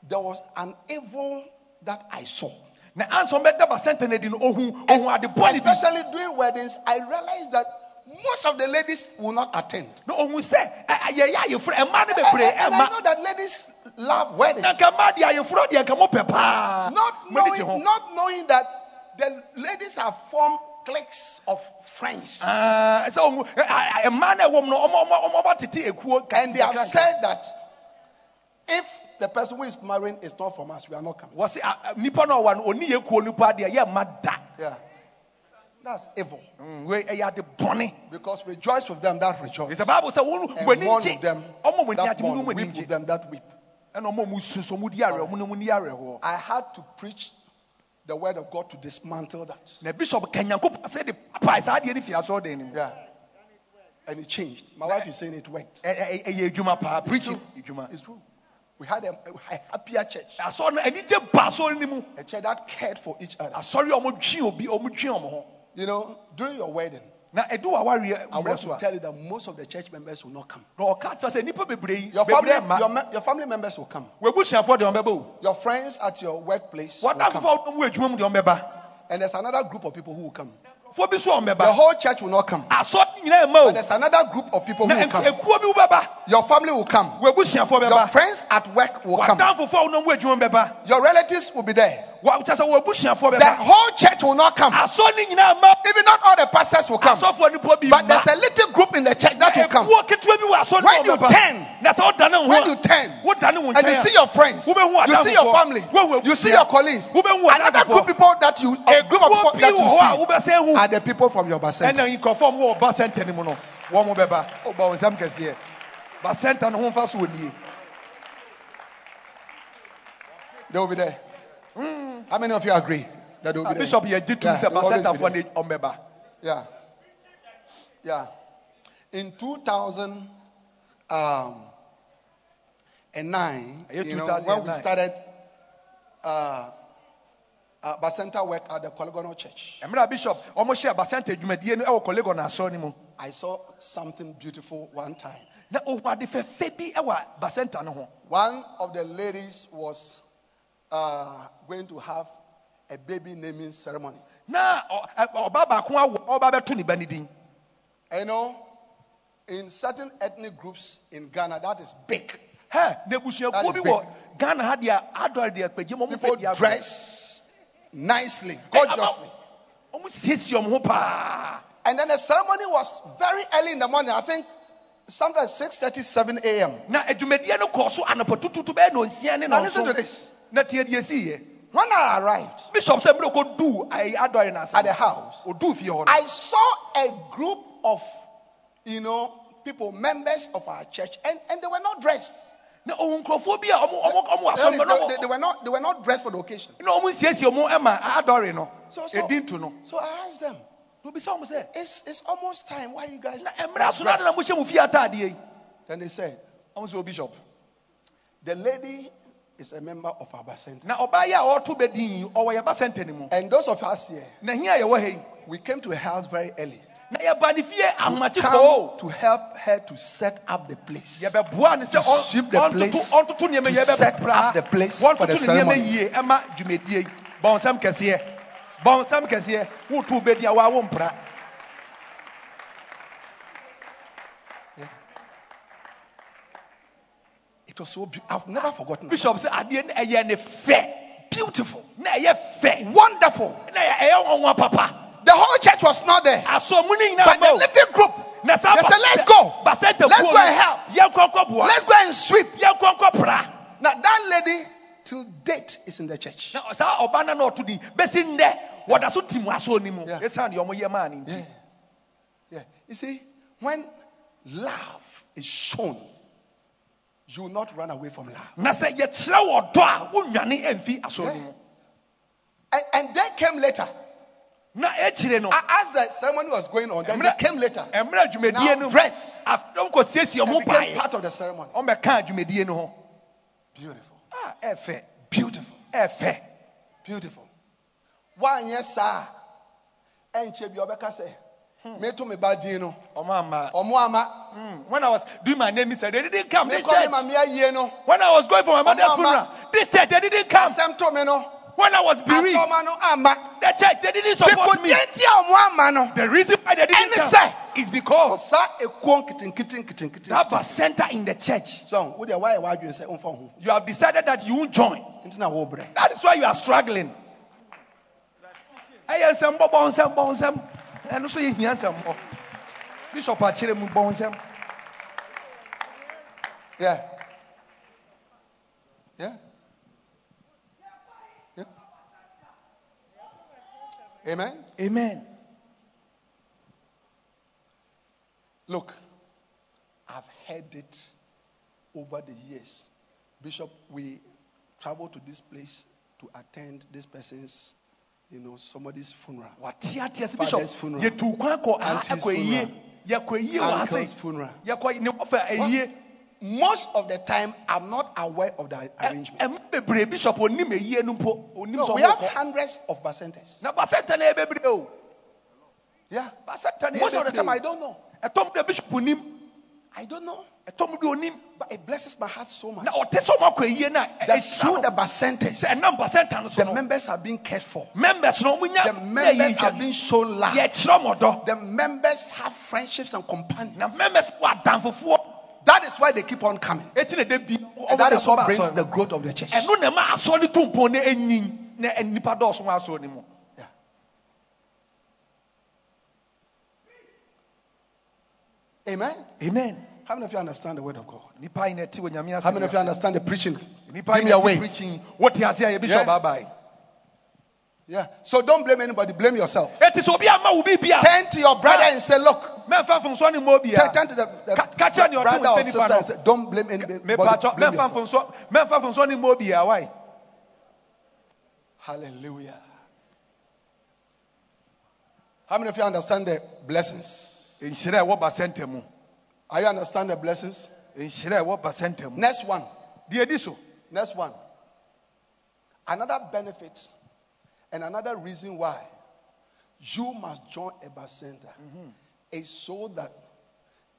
there was an evil that I saw. na ansa ɔbɛda basɛnta no adi no ɔhu ɔhu ade bɔne bi Especially during weddings, I realized that most of the ladies will not attend. no And, and I know that ladies love weddings. na nka ma deɛ ayeforo deɛ nka mopɛ paa Not knowing, not knowing that the ladies have formed cliques of friends. Ka- And they have said that if the person who is marrying is not from us, we are not coming. a- nipa no ɔwa no ɔni kuo nipa da Yeah. That's evil. Mm, wei ɛyɛ ade bɔne Because rejoice with them that rejoice. The bible And w'ani mourn with them ɔma mo ani that agye mo no mourn. Weep with them that weep. ɛna ɔma mu su so mu di awerɛ mo no mu ni awerɛhoɔ I had to preach the word of God to dismantle that. The bishop sɛ de pae saa deɛ no fi asɔredan no mu Yeah. And it changed. My wife is saying it worked. Paa It's preaching true. It's true. We had a, a happier church, asɔre no anigye ba asɔre no mu a church that cared for each other. asɔre a ɔmo twe obi ɔmo twe ɔmo ho You know, during your wedding, na ɛdu wa wareɛ eh, I want to tell you that most of the church members will not come. na ɔka kyerɛ sɛ nnipa bebree Your family, your, your family members will come. wɔabusuafoɔ deɛ ɔmbɛba o Your friends at your workplace will come. wɔdamfofoɔ a ɔmu adwuma mu deɛ ɔmbɛba And there's another group of people who will come. Foɔ bi so a The whole church will not come. asɔre nyinaa ma But there's another group of people who will come. ekuo bi bɛba Your family will come. Your friends at work will come. wɔdamfofoɔ a ɔmu adwuma mu bɛba Your relatives will be there. Wɔ- kyerɛ sɛ wɔabusuafoɔ The whole church will not come. asɔre no nyinaa ma. Even not all the pastors will come. asɔfoɔ nipa bi But there's a little group in the church that will come. ekuo ketewa bi wɔ asɔre no When you turn, na sɛ wodane wo When you turn, and you see your friends, you see your family, you see your colleagues, another group people that you, a group of people that bi wɔ hɔ a you see are the people from your bacenta. ɛna nkurɔfoɔ a wɔwɔ ba sɛnta no mu no wɔn mo bɛba ɔba oh, wɔn nsɛm kɛseɛ. Ba sɛnta no ho mfa so wɔ nie. They will be there. How many of you agree that will be there? bishop yɛ gye tum Yeah, sɛ they ba will always be sɛntafoɔ there. Yeah. Yeah. In 2000, um, and nine, you know, when we started uh, uh, Bacenta worked at the Korle Gonno Church, bishop ɔmo hyɛ basanta dwumadie no ɛwɔ kɔlego no asɔ no mu I saw something beautiful one time. na ohu ade fɛfɛ bi ɛwɔ basanta no ho One of the ladies was uh, going to have a baby naming ceremony. na ɔbaa baako awo ɔba bɛto ne ba ne you know, in certain ethnic groups in Ghana, that is big. hɛ na That ebusuakuo is bi wɔ ghana ha deɛ adɔre deɛ kpagye mu ɔmo People fɛ di agorɔ. dress nicely, gorgeously. ɔmo siesie ɔmo ho paa And then the ceremony was very early in the morning. I think sometimes 6:30, 7 a.m. na adwumadie no kɔɔ so anɔpɔ tututu bɛyɛ na onsia ne Now na listen to this. Na tie When I arrived bishop sɛ mmerɛ do I na ase at the house, oduu fie hɔ no I saw a group of, you know, people, members of our church, and, and they were not dressed. na they, they were not, they were not dressed for the occasion. na ɔmo nsiesie ɔmo ɛma adɔre no So, so, edin to no so I asked them, na obisa ɔmo sɛ it's, it's almost time. Why you guys na not mmerɛ so na na dressed?" mo hyɛ mo fie ataadeɛ yi Then they said, ɔmo sɛ o bishop the lady is a member of our center. na ɔbaa yi a ɔɔto bɛ din yi ɔwɔ yɛba sɛnta ne mu. And those of us here, na hia yɛwɔ ha we came to her house very early. na yɛba ne fie ahomakye Come to help her to set up the place. yɛbɛboa ne sɛ To sweep the place, ɔntoto ɔntoto nneɛma yi to set up the place for the wɔntoto ne nneɛma ceremony. yie ɛma dwumadie yi bɔnsɛm kɛseɛ bɔnsɛm kɛseɛ wotu bɛdi a wɔawo mpra It was so beautiful. I've never forgotten. it. bishop sɛ adeɛ no ɛyɛ ne fɛ Beautiful. na ɛyɛ fɛ Wonderful. na ɛyɛ ɛyɛ ɔnwa papa The whole church was not there. asɔ mu ne nyinaa But the little group, they said, let's go. Let's go and help. Let's go and sweep. Now, that lady, till date, is in the church. na saa ɔba na na ɔto din bɛsi nnɛ wɔda so ti mu asɔ ne mu Yeah. ɛsiane deɛ ɔmo yɛ maa ne Yeah. Yeah. You see, when love is shown, you will not run away from love. na sɛ yɛkyerɛ wɔ dɔ a wonwane ɛmfi asɔ Yeah. mu And, and they came later. na no As the ceremony was going on, then they came later. mmerɛ dwumadie Now no dress. afdɔm kɔ siesie They ɔmo became baeɛ part of the ceremony. ɔmbɛka dwumadie no ho Beautiful. Ah, ɛfɛ Beautiful. ɛfɛ Beautiful. One yes, sir. And Chebi Obeka say, Me to me bad no. ɔmo ama Omo ama. When I was doing my name, he said they didn't come. This church. mamia ye no. When I was going for my mother's funeral, this church they didn't come. Asem to me no. When I was bereaved, the church they didn't support me. didn't omo ama no. The reason why they didn't come is because that was center in the church. So, why why you say. You have decided that you won't join. Nti na wo bre. That is why you are struggling. Ɛyɛ nsɛm bɔ bɔ nsɛm bɔ nsɛm. Ɛno nso yɛ hia nsɛm bɔ. Bishop akyerɛ mu bɔ nsɛm. Yeah. Yeah. Yeah. Amen. Amen. Look, I've heard it over the years. Bishop, we travel to this place to attend this person's, you know, somebody's funeral. Ateɛ sɛ bishop funeral. yɛtu kwan kɔ ha Auntie's ɛkɔ eyie. funeral. Yɛkɔ eyie wɔ ha Uncle's funeral. Yɛkɔ ne wɔfɛ eyie. Most of the time, I'm not aware of the eh, arrangement. ɛm bebree bishop onim eyie no mpo onim No, sɛ we have hundreds of bacentas. na basɛnta na yɛ bebree o Yeah. basɛnta na yɛ Most of the time, I don't know. ɛtɔm de bishop onim I don't know. ɛtɔm de onim But it blesses my heart so much. na ɔte sɛ ɔmo akɔ eyie na That through the percentage. no bacentas, sɛ ɛnam basɛnta no so the members are being cared for. members no nya The members are being shown love. yɛkyerɛ ɔmo dɔ The members have friendships and companions. na members wɔ adanfofoɔ That is why they keep on coming. eti na de bi And that is what brings the growth of the church. ɛno na ɛma asɔre to mpɔn na enyin na nipa dɔɔso wɔ asɔre ne mu Yeah. Amen. amen How many of you understand the word of God? nipa yi na ɛte wɔ nyame How many of you understand the preaching? Give me a wave. preaching wɔte ase a yɛ bishop Yeah. bye bye. Yeah. So don't blame anybody, blame yourself. eti sɛ obi ama wo bi bi a Turn to your brother ah. and say, Look, mɛnfa mfonso ni mo bia turn, to the, the Ka- ka kyerɛ nea ɔte brother or sister and say, Don't blame anybody, blame yourself. mfonso mɛnfa mfonso ni mo bia why Hallelujah. How many of you understand the blessings? Nhyira a ɛwɔ basɛnta mu Are you understand the blessings? nhyira ɛwɔ mu Next one. deɛ di so Next one. Another benefit and another reason why you must join a bacenta mm-hmm. is so that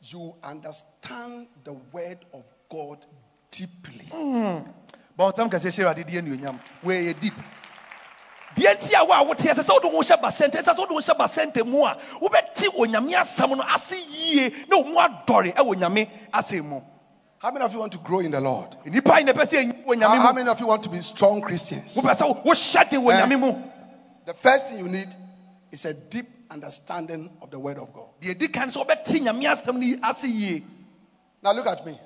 you understand the word of God deeply. bɔntam kɛseɛ hyɛ awurade deɛ anuonyam wɔyɛ deep. Deɛ nti a wo a wote ɛsɛ sɛ wode wo hyɛ basɛnta ɛsɛ sɛ wode wo hyɛ basɛnta mu a wobɛte onyame asɛm no ase yie na ɔmu adɔre ɛwɔ nyame asɛm mu How many of you want to grow in the Lord? nnipa yi na ɛpɛ sɛ ɛnyi wɔ How, how many of you want to be strong Christians? wopɛ sɛ wohyɛ den wɔ eh, nyame mu The first thing you need is a deep understanding of the word of God. deɛ ɛdi kan sɛ wobɛte nyame asɛm no ase yie Now look at me.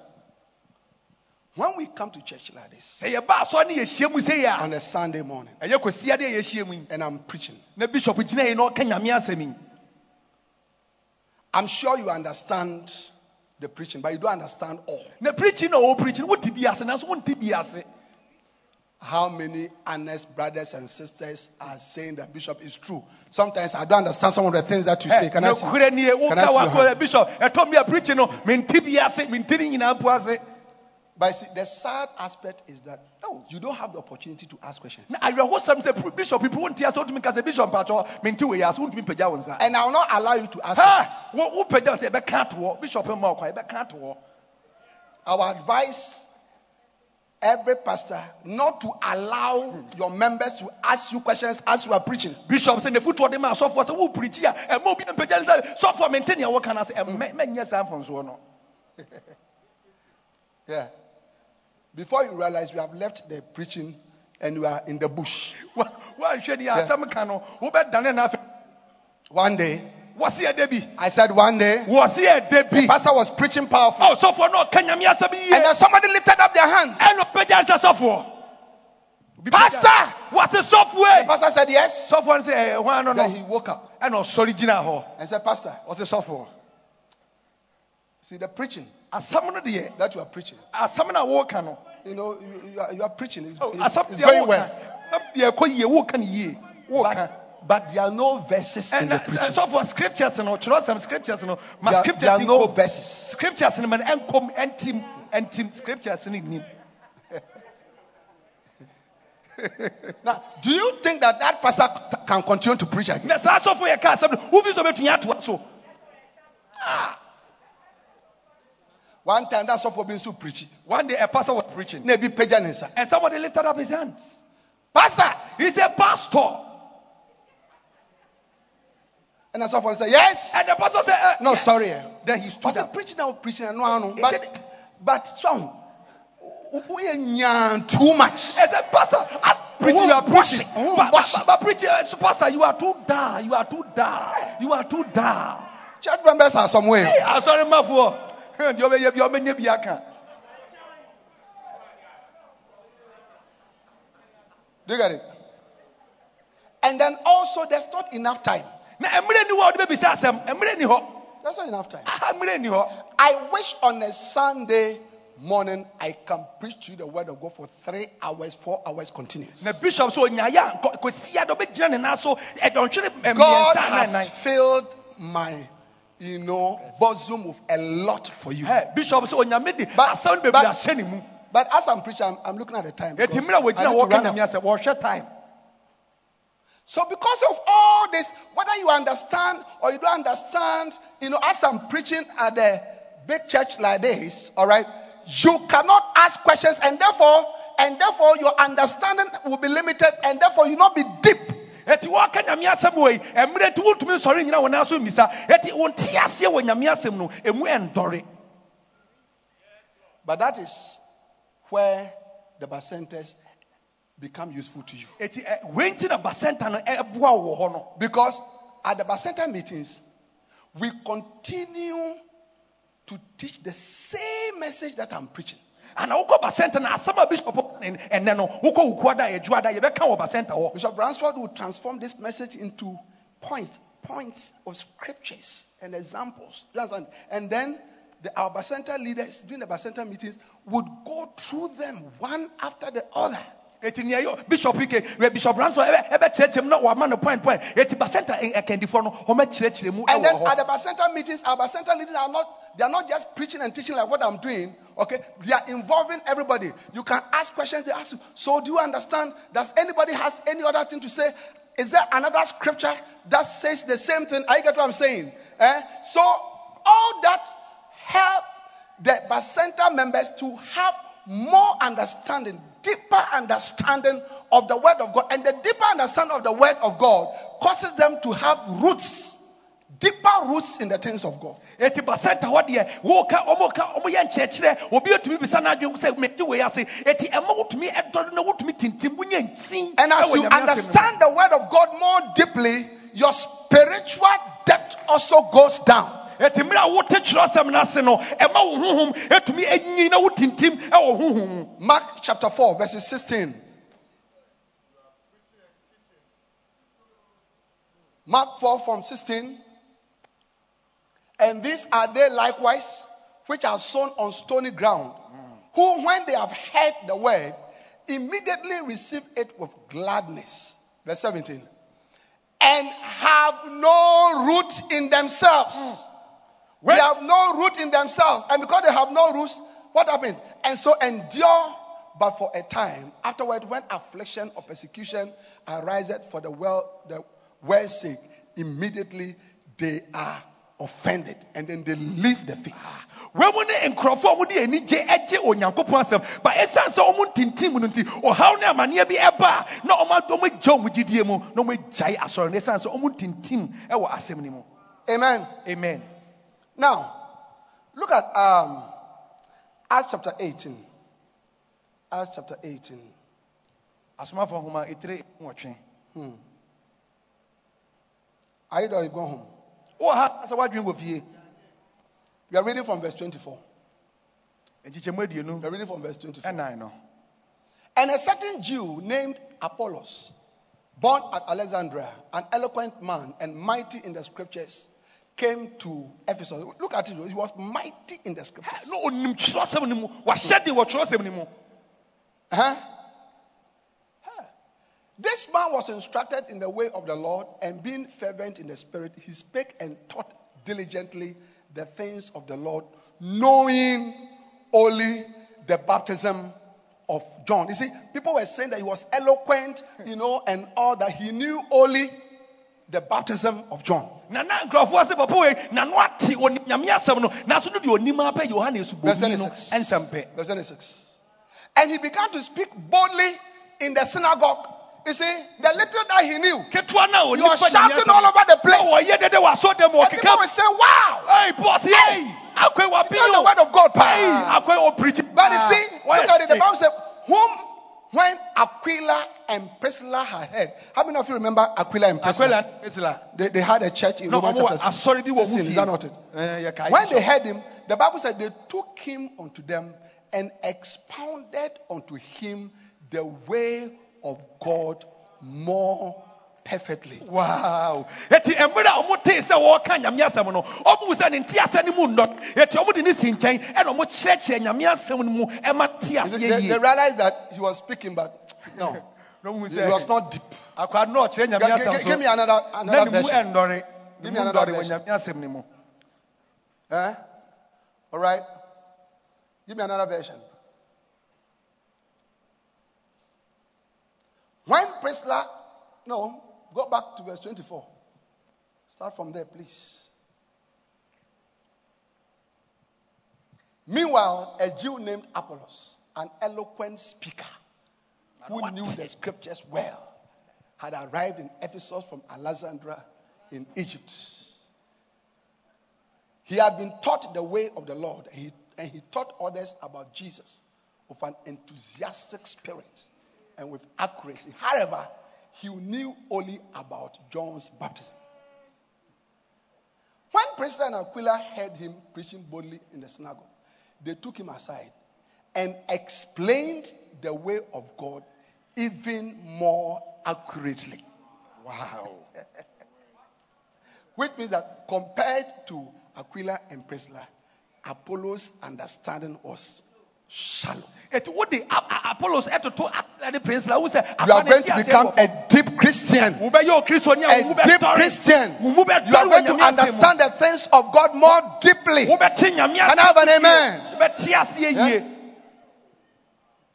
When we come to church like this sɛ yɛba asɔre ne yɛhyia mu sɛ yɛ on a Sunday morning a ɛyɛ kɔsia de a yɛhyia mu yi and I'm preaching, na bishop gyina yi na ɔka nyame asɛm yi I'm sure you understand the preaching, but you don't understand all. The preaching or preaching ase nanso wonte bi ase How many honest brothers and sisters are saying that Bishop is true? Sometimes I don't understand some of the things that you eh, say. Can I see? Can I see your woka hand? wakɔ bishop ɛtɔ mi a preaching no But see, the sad aspect is that oh, you don't have the opportunity to ask questions. na awerɛhosɛm sɛ pro- bishop people wonte ase wotumi ka sɛ bishop mpakyɛ mente wei ase wontumi pagya wo nsa And I will not allow you to ask questions. Ha! wo wopagya wo sɛ yɛbɛka atoɔ bishop ma ɔkwa yɛbɛka atoɔ Our advice, every pastor, not to allow your members to ask you questions as you are preaching. bishop sɛ nefotoɔ de ma asɔfoɔ sɛ woprikyi a ɛma obi mpagya ne sɛ sɔfoɔ mente nea wɔka no ase ɛmmɛ- mɛnyɛ saa mfonsoɔ no Yeah. Before you realize you have left the preaching and you are in the bush. Wa- woanhwɛ ni a asɛm ka no wobɛdane no afei One day, wɔse ɛda bi I said one day, wɔse ɛda the pastor was preaching powerful. Oh, no ɔka nyame asɛm yie And then somebody lifted up their hands. ɛna ɔpagya ne sɛ sɔfoɔ Obi Pastor! wɔse The sɔfoɔ pastor said yes. sɔfoɔ no sɛ "Eh, hwan no Then no he woke up ɛna ɔsɔre gyina hɔ and said, Pastor, ɔse sɔfoɔ see the preaching no deɛ that you are preaching. asɛm no a wɔreka no You know, you, you are, you are preaching. It's, oh, it's, it's going well. asɛm deɛ ɛkɔ yie wɔreka no yie wɔreka But, but there are no verses in the uh, preaching. sɔfoɔ scriptures no kyerɛsɛm scriptures no ma There, scriptures there are no verses. scriptures no ma no ɛnkɔm ɛntim ɛntim scriptures no nim Now, do you think that that pastor can continue to preach again? na saa sɔfoɔ yɛ ka asɛm no wofi sɛ wobɛtumi atoa so One time, that's all for being so preaching. one day a pastor was preaching Maybe pagan inside. and somebody lifted up his hand Pastor! he said pastor And all for say, Yes. and the pastor said uh, No, yes. sorry. then he stood up preaching now, preaching, I I know. But, said- but, so, we are too much. I said, Pastor, as preaching, you are preaching. Mm, But, but, but preaching, uh, Pastor, you are too down. You are too down. You are too down. Church members are somewhere. Hey, I'm sorry, my fool. Do you get it? And then also, there's not enough time. Na emire ni hɔ ɔde bɛbi sɛ asɛm emire ni hɔ There's not enough time. aha emire ni hɔ I wish on a Sunday morning I can preach to you the word of God for three hours, four hours continuous. na bishop so onyaya nkɔ kɔsia dɔ bɛgyina ne nan so eh, ɛdɔntwere eh, God has filled my, you know, bosom with a lot for you. Hey, bishop so onyame de But- but- bebree ahyɛ ne mu But as I'm preaching, I'm, I'm looking at the time. eti because mmerɛ I need to run out. time So, because of all this, whether you understand or you don't understand, you know, as I'm preaching at a big church like this, all right, you cannot ask questions, and therefore, and therefore, your understanding will be limited, and therefore, you'll not be deep. Eti wɔka nyame asɛm wɔ yi mmerɛ nti wontumi nsɔre nyina wɔn nan so mmisa eti wɔnte aseɛ wɔ nyame asɛm no ɛndɔre But that is where the bacentas become useful to you. eti eh, ɛ wei nti na basɛnta no ɛboa wo hɔ no Because at the bacenta meetings, we continue to teach the same message that I'm preaching. Ana wokɔ basɛnta no asɛm a bishop ɛnɛ no wokɔ wukua da yɛdwoa da yɛbɛka wɔ basɛnta hɔ Bishop Bransford will transform this message into points, points of scriptures and examples. And then the, our Bacenta leaders during the Bacenta meetings would go through them one after the other. Eti nea yɛ bishop ike wɛ bishop ransom ɛbɛ ɛbɛkyerɛkyerɛ mu na wama no point point eti basenta ɛkɛndifoɔ no wɔn bɛkyerɛkyerɛ mu And then at the Bacenta meetings, our Bacenta leaders are not, they are not just preaching and teaching like what I'm doing. Okay, they are involving everybody. You can ask questions. They ask you, so do you understand? Does anybody has any other thing to say? Is there another scripture that says the same thing? I get what I'm saying. Eh? So all that help the Bacenta members to have more understanding, deeper understanding of the word of God. And the deeper understanding of the word of God causes them to have roots, deeper roots in the things of God. eti basenta hɔ deɛ wɔka wɔn ka wɔn yɛ nkyerɛkyerɛ obi etumi bisa n'adwene sɛ mɛti wɔ yi eti ɛma wotumi ɛdɔre na wotumi tintim wonyɛ ntin And as you Nyame asɛm no mu. understand the word of God more deeply, your spiritual depth also goes down. Wote no wo honhom na honhom Mark chapter 4, verses 16. Mark 4 from 16. And these are they likewise, which are sown on stony ground, who, when they have heard the word, immediately receive it with gladness. Verse 17. And have no root in themselves. They have no root in themselves. And because they have no roots, what happened? And so endure but for a time. Afterward, when affliction or persecution ariseth for the well the word's sake, immediately they are offended and then they leave the faith. mu ne nkurɔfoɔ a wɔde anigye agye onyankopɔn asɛm ba ɛsiane sɛ wɔn ntintim no nti oh, ɔhaw ne amanneɛ bi ɛba a na wɔn wɔn gya wɔn gyidie mu na wɔn gyae asɔre no ɛsiane sɛ wɔn ntintim ɛwɔ asɛm no mu Amen. amen Now, look at um, Acts chapter 18. Acts chapter 18. asomafoɔ nhoma etire nwɔtwe Are you there? You go home. wɔ ha sɛ wadwene wɔ fie We are reading from verse 24. nkyekyɛmu aduonu We are reading from verse 24. ɛnan no And a certain Jew named Apollos, born at Alexandria, an eloquent man and mighty in the scriptures, came to Ephesus. Look at it, he was mighty in the scriptures. na onim twerɛsɛm no mu wahyɛ den wɔ twerɛsɛm no mu Huh? Huh. This man was instructed in the way of the Lord, and being fervent in the spirit, he spake and taught diligently the things of the Lord, knowing only the baptism of John. You see, people were saying that he was eloquent, you know, and all that he knew only the baptism of John. na na nkurɔfoɔ sɛ papa wei na no ate onim nyame asɛm no nanso no deɛ onim ara pɛ yohane Verse 26. Verse 26. And he began to speak boldly in the synagogue. You see, the little that he knew, He was shouting all over the place. na wɔyɛ dede wɔ asɔdɛm wɔ and people were saying, Wow! Hey, boss, hey, You know the word of God, pa. Hey. But you see, ah, look at it. The? Bible said, Whom when Aquila and Priscilla had heard. How many of you remember Aquila and Priscilla? Aquila, and Priscilla. They, they had a church in No, Romans ɔmo chapter wɔ asɔre bi wɔ 16. mu Is that not it? Eh, When they heard him, the Bible said they took him unto them and expounded unto him the way of God more perfectly. Wow. Eti mmerɛ a ɔmo tee sɛ wɔɔka nyame no ɔmo sɛ ne no mu nnɔ eti ɔmo de ne si nkyɛn ɛna ɔmo kyerɛkyerɛ nyame asɛm no mu ɛma te They, yie they realized that he was speaking, but no, it was not deep. akwa no ɔkyerɛ nyame G- g- asɛm g- so give me another, another version. Give me another version. nyame asɛm no mu Eh? All right. Give me another version. When Priscilla, no, go back to verse 24. Start from there, please. Meanwhile, a Jew named Apollos, an eloquent speaker who knew the scriptures well, had arrived in Ephesus from Alexandria in Egypt. He had been taught the way of the Lord, and he, and he taught others about Jesus with an enthusiastic spirit and with accuracy. However, he knew only about John's baptism. When and Aquila heard him preaching boldly in the synagogue, they took him aside and explained the way of God even more accurately. wow Which means that compared to Aquila and Priscilla, Apollo's understanding was shallow. ɛti wo de A- A- apollos ɛtoto ɛde prince la wo You are going to become a deep Christian. wobɛyɛ o kristoni a A wo mu deep Christian. You are going to nyame asɛm mu understand the things of God more deeply. wobɛte Can I have an amen? Yeah.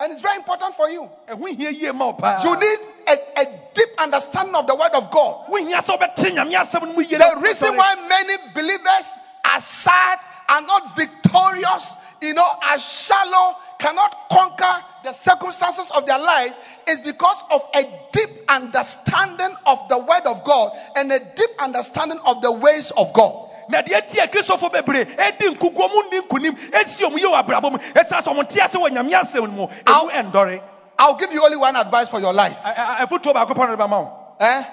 And it's very important for you. ɛho hia yie ma wo You need a, a deep understanding of the word of God. wohia sɛ wobɛte nyame asɛm no mu yie The reason why many believers are sad, are not victorious, you know, are shallow, cannot conquer the circumstances of their lives is because of a deep understanding of the word of God and a deep understanding of the ways of God. Na deɛ tie kristofo bebree ɛdi nkukuo mu ndi nkunim ɛsi ɔmo yie wɔ abrabɔ mu ɛsa sɛ ɔmo te ase wɔ nyame asɛm mu ɛmu ɛndɔre I'll give you only one advice for your life. Ɛfotuo baako pɔ no de bɛma wo Eh?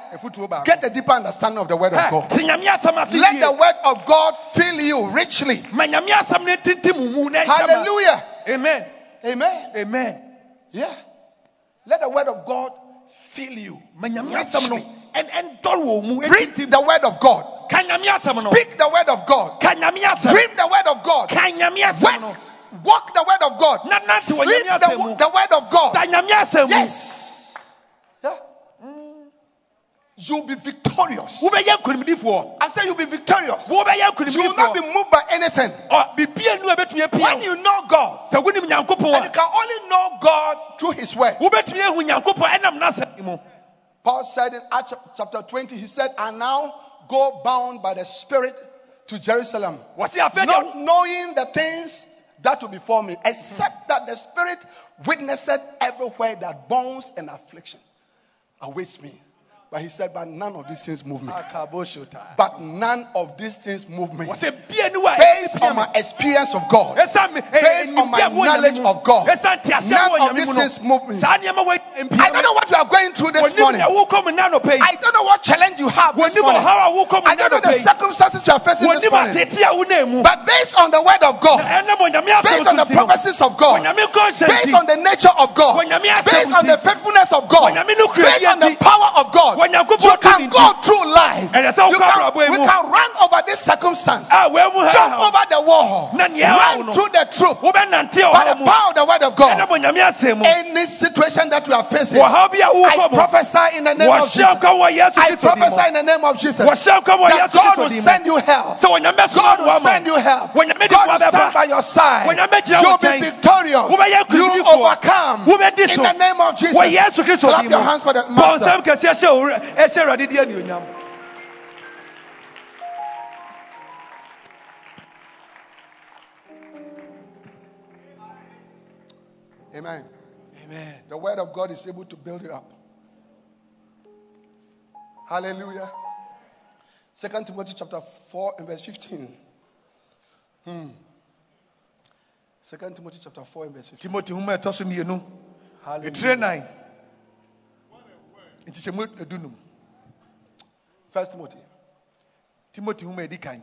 Get a deeper understanding of the word of God. asɛm ase Let the word of God fill you richly. ma nyame asɛm no tintim wo mu na ɛnhyɛ ma. Hallelujah. amen Amen. amen Yeah. Let the word of God fill you. ma nyame asɛm no richly. ɛndɔre wɔ Read the word of God. Speak the word of God. Dream the word of God. Work, walk the word of God. Sleep the, the word of God. da nyame asɛm mu Yes. Yeah. Mm. You'll be victorious. I say you'll be victorious. You will not be moved by anything. Ɔ, biribia nu a ɛbɛtumi apia When you know God, and you can only know God through His word. a wobɛtumi ahu nyankopɔn ɛnam n'asɛm mu Paul said in Acts chapter 20, he said, And now go bound by the Spirit to Jerusalem. Not knowing the things that will befall me, except that the Spirit witnessed everywhere that bonds and affliction awaits me. But he said, But none of these things move me. But none of these things move me. wɔsɛ bia ni Based on my experience of God, ɛ- based on my knowledge of God, ɛsiane teaseɛ a none of these things move me. saa nneɛma wɔ mpia I don't know what you are going through this morning. deɛ wokɔ mu nna anɔpa yi I don't know what challenge you have this morning. ɔhaw a wokɔ mu I don't know the circumstances you are facing this morning. atete a wonam mu But based on the word of God, based on the asɛm so nti no prophecies of God, based on the nature of God, based on the faithfulness of God, Onyame no kura based on the power of God, you can go through life. You can, we can run over this circumstance, a wɔamu ha jump over the wall, Na nea ɛhaw run through the troop by the power of the word of God. onyame asɛm mu Any situation that you are facing, wɔhaw bi a I prophesy in the name of Jesus. nkɔm wɔ yesu I prophesy in the name of Jesus. wɔhyɛ nkɔm wɔ that God will send you help. God will send you help. God will stand by your side. You'll be victorious. You nkonimdifoɔ. overcome. In the name of Jesus. wɔ yesu kristo Clap your hands for the master. Ɛhyɛ awurade di anuonyam Amen. Amen. The word of God is able to build you up. Hallelujah. Second Timothy chapter 4 and verse 15. Hmm. Second Timothy chapter 4 and verse 15. timoti homa ɛtɔ so mmienu Hallelujah. Ɛtire nan nkyekyɛmu adunum First Timothy. timoti homa ɛdi kan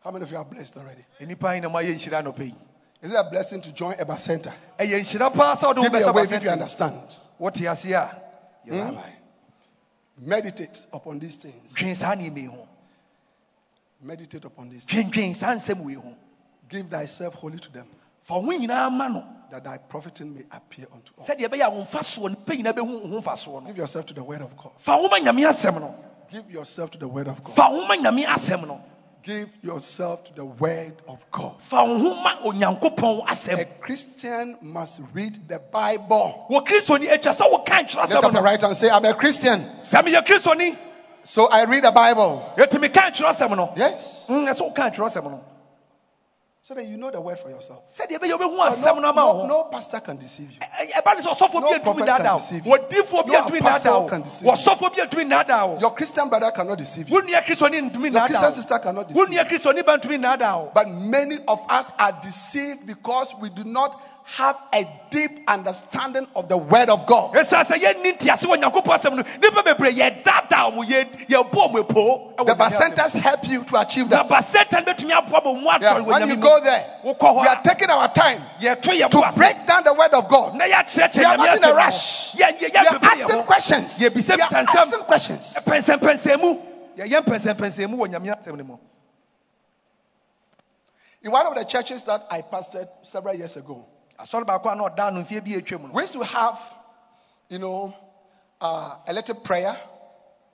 How many of you are blessed already? nnipa yi na moayɛ nhyira anɔpa yi Is it a blessing to join a bacenta? ɛyɛ nhyira paa sɛ wode wo Give me a wave if you understand. wote ase a yɛbabae hmm? Meditate upon these things. dwen saa nneɛma yi ho Meditate upon these things. dwendwen saa nsɛm wei ho Give thyself wholly to them, fa ho nyinaa ma no that thy profiting may appear unto all. sɛdeɛ ɛbɛyɛ a wo mfasoɔ nipa nyinaa bɛhu wo ho mfasoɔ no Give yourself to the word of God. fa wo ma nyame asɛm no Give yourself to the word of God. fa wo ma nyame asɛm no Give yourself to the word of God. fa wo ho ma onyankopɔn A Christian must read the Bible. wɔ kristoni atwa sɛ woka ntwerɛ Lift up your right and say, I'm a Christian. sɛ meyɛ kristoni So I read the Bible. yɛtumi ka ntwerɛ asɛm no Yes. Mm, ɛsɛ woka ntwerɛ asɛm no So that you know the word for yourself. No, no no, ama no, wo ho no pastor can deceive you. Ɛ- ɛba ne sɛ ɔsɔfoɔ No prophet can deceive you. No nnaadaa can deceive you. wɔsɔfoɔ bi antumi nnaadaa wo Your Christian brother cannot deceive you. Your Christian sister cannot deceive you. nua kristoni ba ntumi nnaadaa wo But many of us are deceived because we do not have a deep understanding of the word of God. ɛsiane sɛ yɛnni ntease wɔ nyankopɔn asɛm no nnipa bebree yɛdaadaa mo yɛ- yɛbɔ mo ɛpoo ɛwɔ The bacentas help you to achieve that. ba satan bɛtumi aboa ma mu Yeah, when you go there, we are taking our time to break down the word of God. We are not in a rush. no. Yɛ- yɛ- We are asking questions. We are asking questions. pɛnsɛmpɛnsɛmu yɛyɛ mpɛnsɛmpɛnsɛmu wɔ nyame asɛm no mu In one of the churches that I pastored several years ago, asɔre baako a na ɔda no mfeɛ bi atwam no We used to have, you know, uh, a little prayer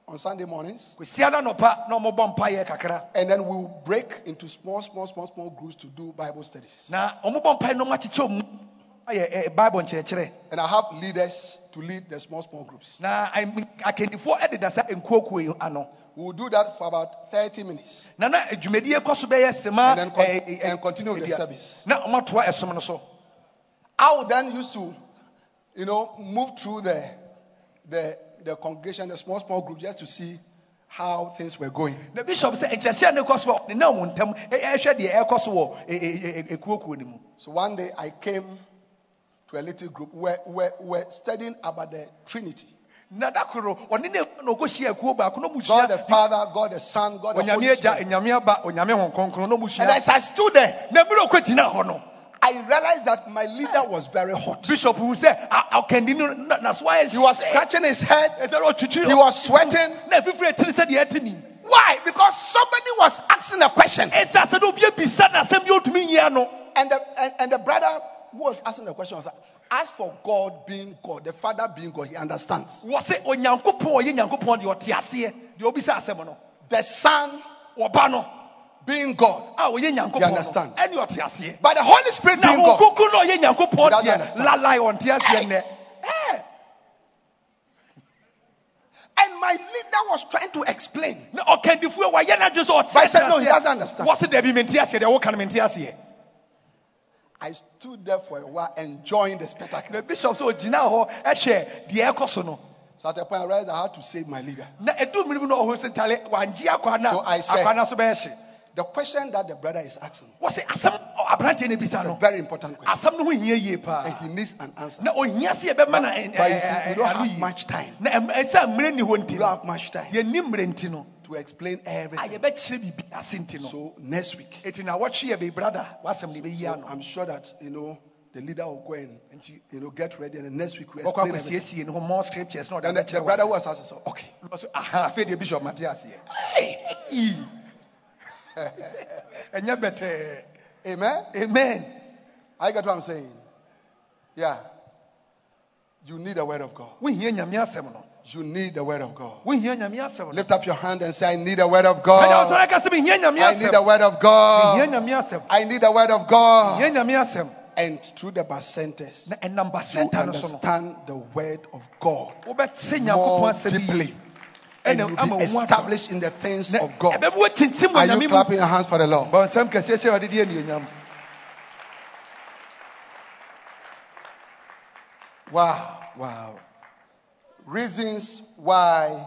on Sunday mornings. kɔsia da nɔpa na ɔmobɔ mpayɛ kakra And then we will break into small, small, small, small groups to do Bible studies. na ɔmobɔ mpaeɛ no ɔmakyekyɛ mu ayɛ bible nkyerɛkyerɛ And I have leaders to lead the small, small groups. na am- akannifoɔ ɛdeda sa nkuokuo yi ano We will do that for about 30 minutes. na na dwumadie kɔ so bɛyɛ sema And then con- and continue with the service. na ɔmatoa ɛsom no so I would then used to, you know, move through the, the, the congregation, the small, small group, just to see how things were going. na bishop sɛ nkyerɛkyerɛ ne kɔ so wɔ ne nam wo ntam ɛ- ɛhwɛ deɛ ɛkɔ so wɔ ekuokuo no mu So one day I came to a little group where we're, we're studying about the Trinity. na da koro ne na ɔkɔhyia kuo baako God the Father, God the Son, God the Holy Spirit. onyame aba onyame hon kronkron na And as I stood there, na mmerɛ ɔkɔgyina hɔ no I realized that my leader was very hot. bishop who said, a- ɔkandi no na na so ayɛ He was scratching his head. ɛsɛ dɛ ɔtwitwi He was sweating. na afifiri ɛtene sɛ deɛ Why? Because somebody was asking a question. ɛsɛ sɛ dɛ obi abisa na asɛm bi a ɔtumi nyia no And the, and, and the brother who was asking the question was like, as for God being God, the Father being God, he understands. wɔ sɛ onyankopɔn a ɔyɛ nyankopɔn deɛ ɔte aseɛ deɛ ɔbisa asɛm no The Son being God. Ah, a ɔyɛ You understand? no ɛne ɔte aseɛ But the Holy Spirit na being God. ɔkoko no a ɔyɛ nyankopɔn He doesn't understand. lalae ɔnte And my leader was trying to explain. na ɔkandifoɔ a wɔayɛ no adwe sɛ ɔte But I said, no, he doesn't understand. se mente aseɛ deɛ woka no mente aseɛ I stood there for a while enjoying the spectacle. na bishop sɛ ɔgyina hɔ ɛhwɛ deɛ ɛkɔ so no So at a point, I realized I had to save my leader. na ɛdu mmere bi na ɔhɔ sɛ tale wangye akwa na So I said- akwa no so bɛyɛ hye The question that the brother is asking wɔ se asɛm ɔ- oh, aberanteɛ no is bisa a no very important question. asɛm no ho hia yie And he needs an answer. na ɔhia sɛ yɛbɛma na ɛ- But you eh, see, eh, we eh, don't have much time. na ɛm- ɛsɛ mmerɛ ni hɔ nti We don't have much time yɛni mmerɛ nti no to explain everything. yɛbɛkyerɛ biribi ase nti no So next week, ɛti na wɔtwe yɛ bebrada wasɛm ne bɛyi so I'm sure that you know the leader will go in and you know get ready, and next week we explain everything. ho more scriptures ɔde Then the, the brother was asking, so okay, ase. Ɔsɛ, aha afei deɛ bishop Ei, ɛnyɛ bɛtɛɛ amen. amen I get what I'm saying. Yeah, you need the word of God. wohia nyame asɛm no You need the word of God. Lift up your hand and say, I need the word of God. ɔsɔre ka sɛ mehia nyame I need the word of God. I need the word of God. mehia nyame asɛm And through the centers, na ɛnam you basɛnta no so understand the word of God more deeply. And ɛna you'll be wo ho atɔ. established in the things of God. ɛbɛma woatintim wɔ Are you clapping your hands for the Lord? bɔ nsɛm kɛseɛ hyɛ ɔde de anuonyam Wow, wow. Reasons why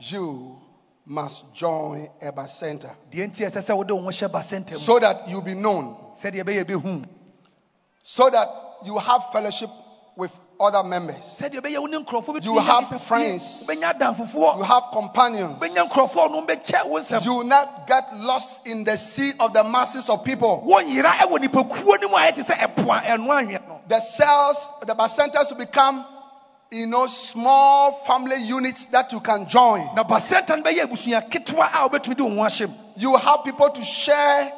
you must join a bacenta deɛ nti ɛsɛ sɛ wode wo ho hyɛ basɛnta mu so that you'll be known, sɛdeɛ ɛbɛyɛ bɛhu so that you have fellowship with other members, sɛdeɛ ɛbɛyɛ wo ne nkurɔfoɔ You have yɛ nnipa fie. friends. you have companions. wobɛnya nkurɔfoɔ no bɛkyɛ wo nsɛm You will not get lost in the sea of the masses of people. wɔnyera ɛwɔ nipakuo no mu a ɛte sɛ ɛpo a ɛno anwea no The cells, the bacentas will become, you know, small family units that you can join. na basɛnta no bɛyɛ abusua ketewa a wobɛtumi de wo ho ahyɛ mu You have people to share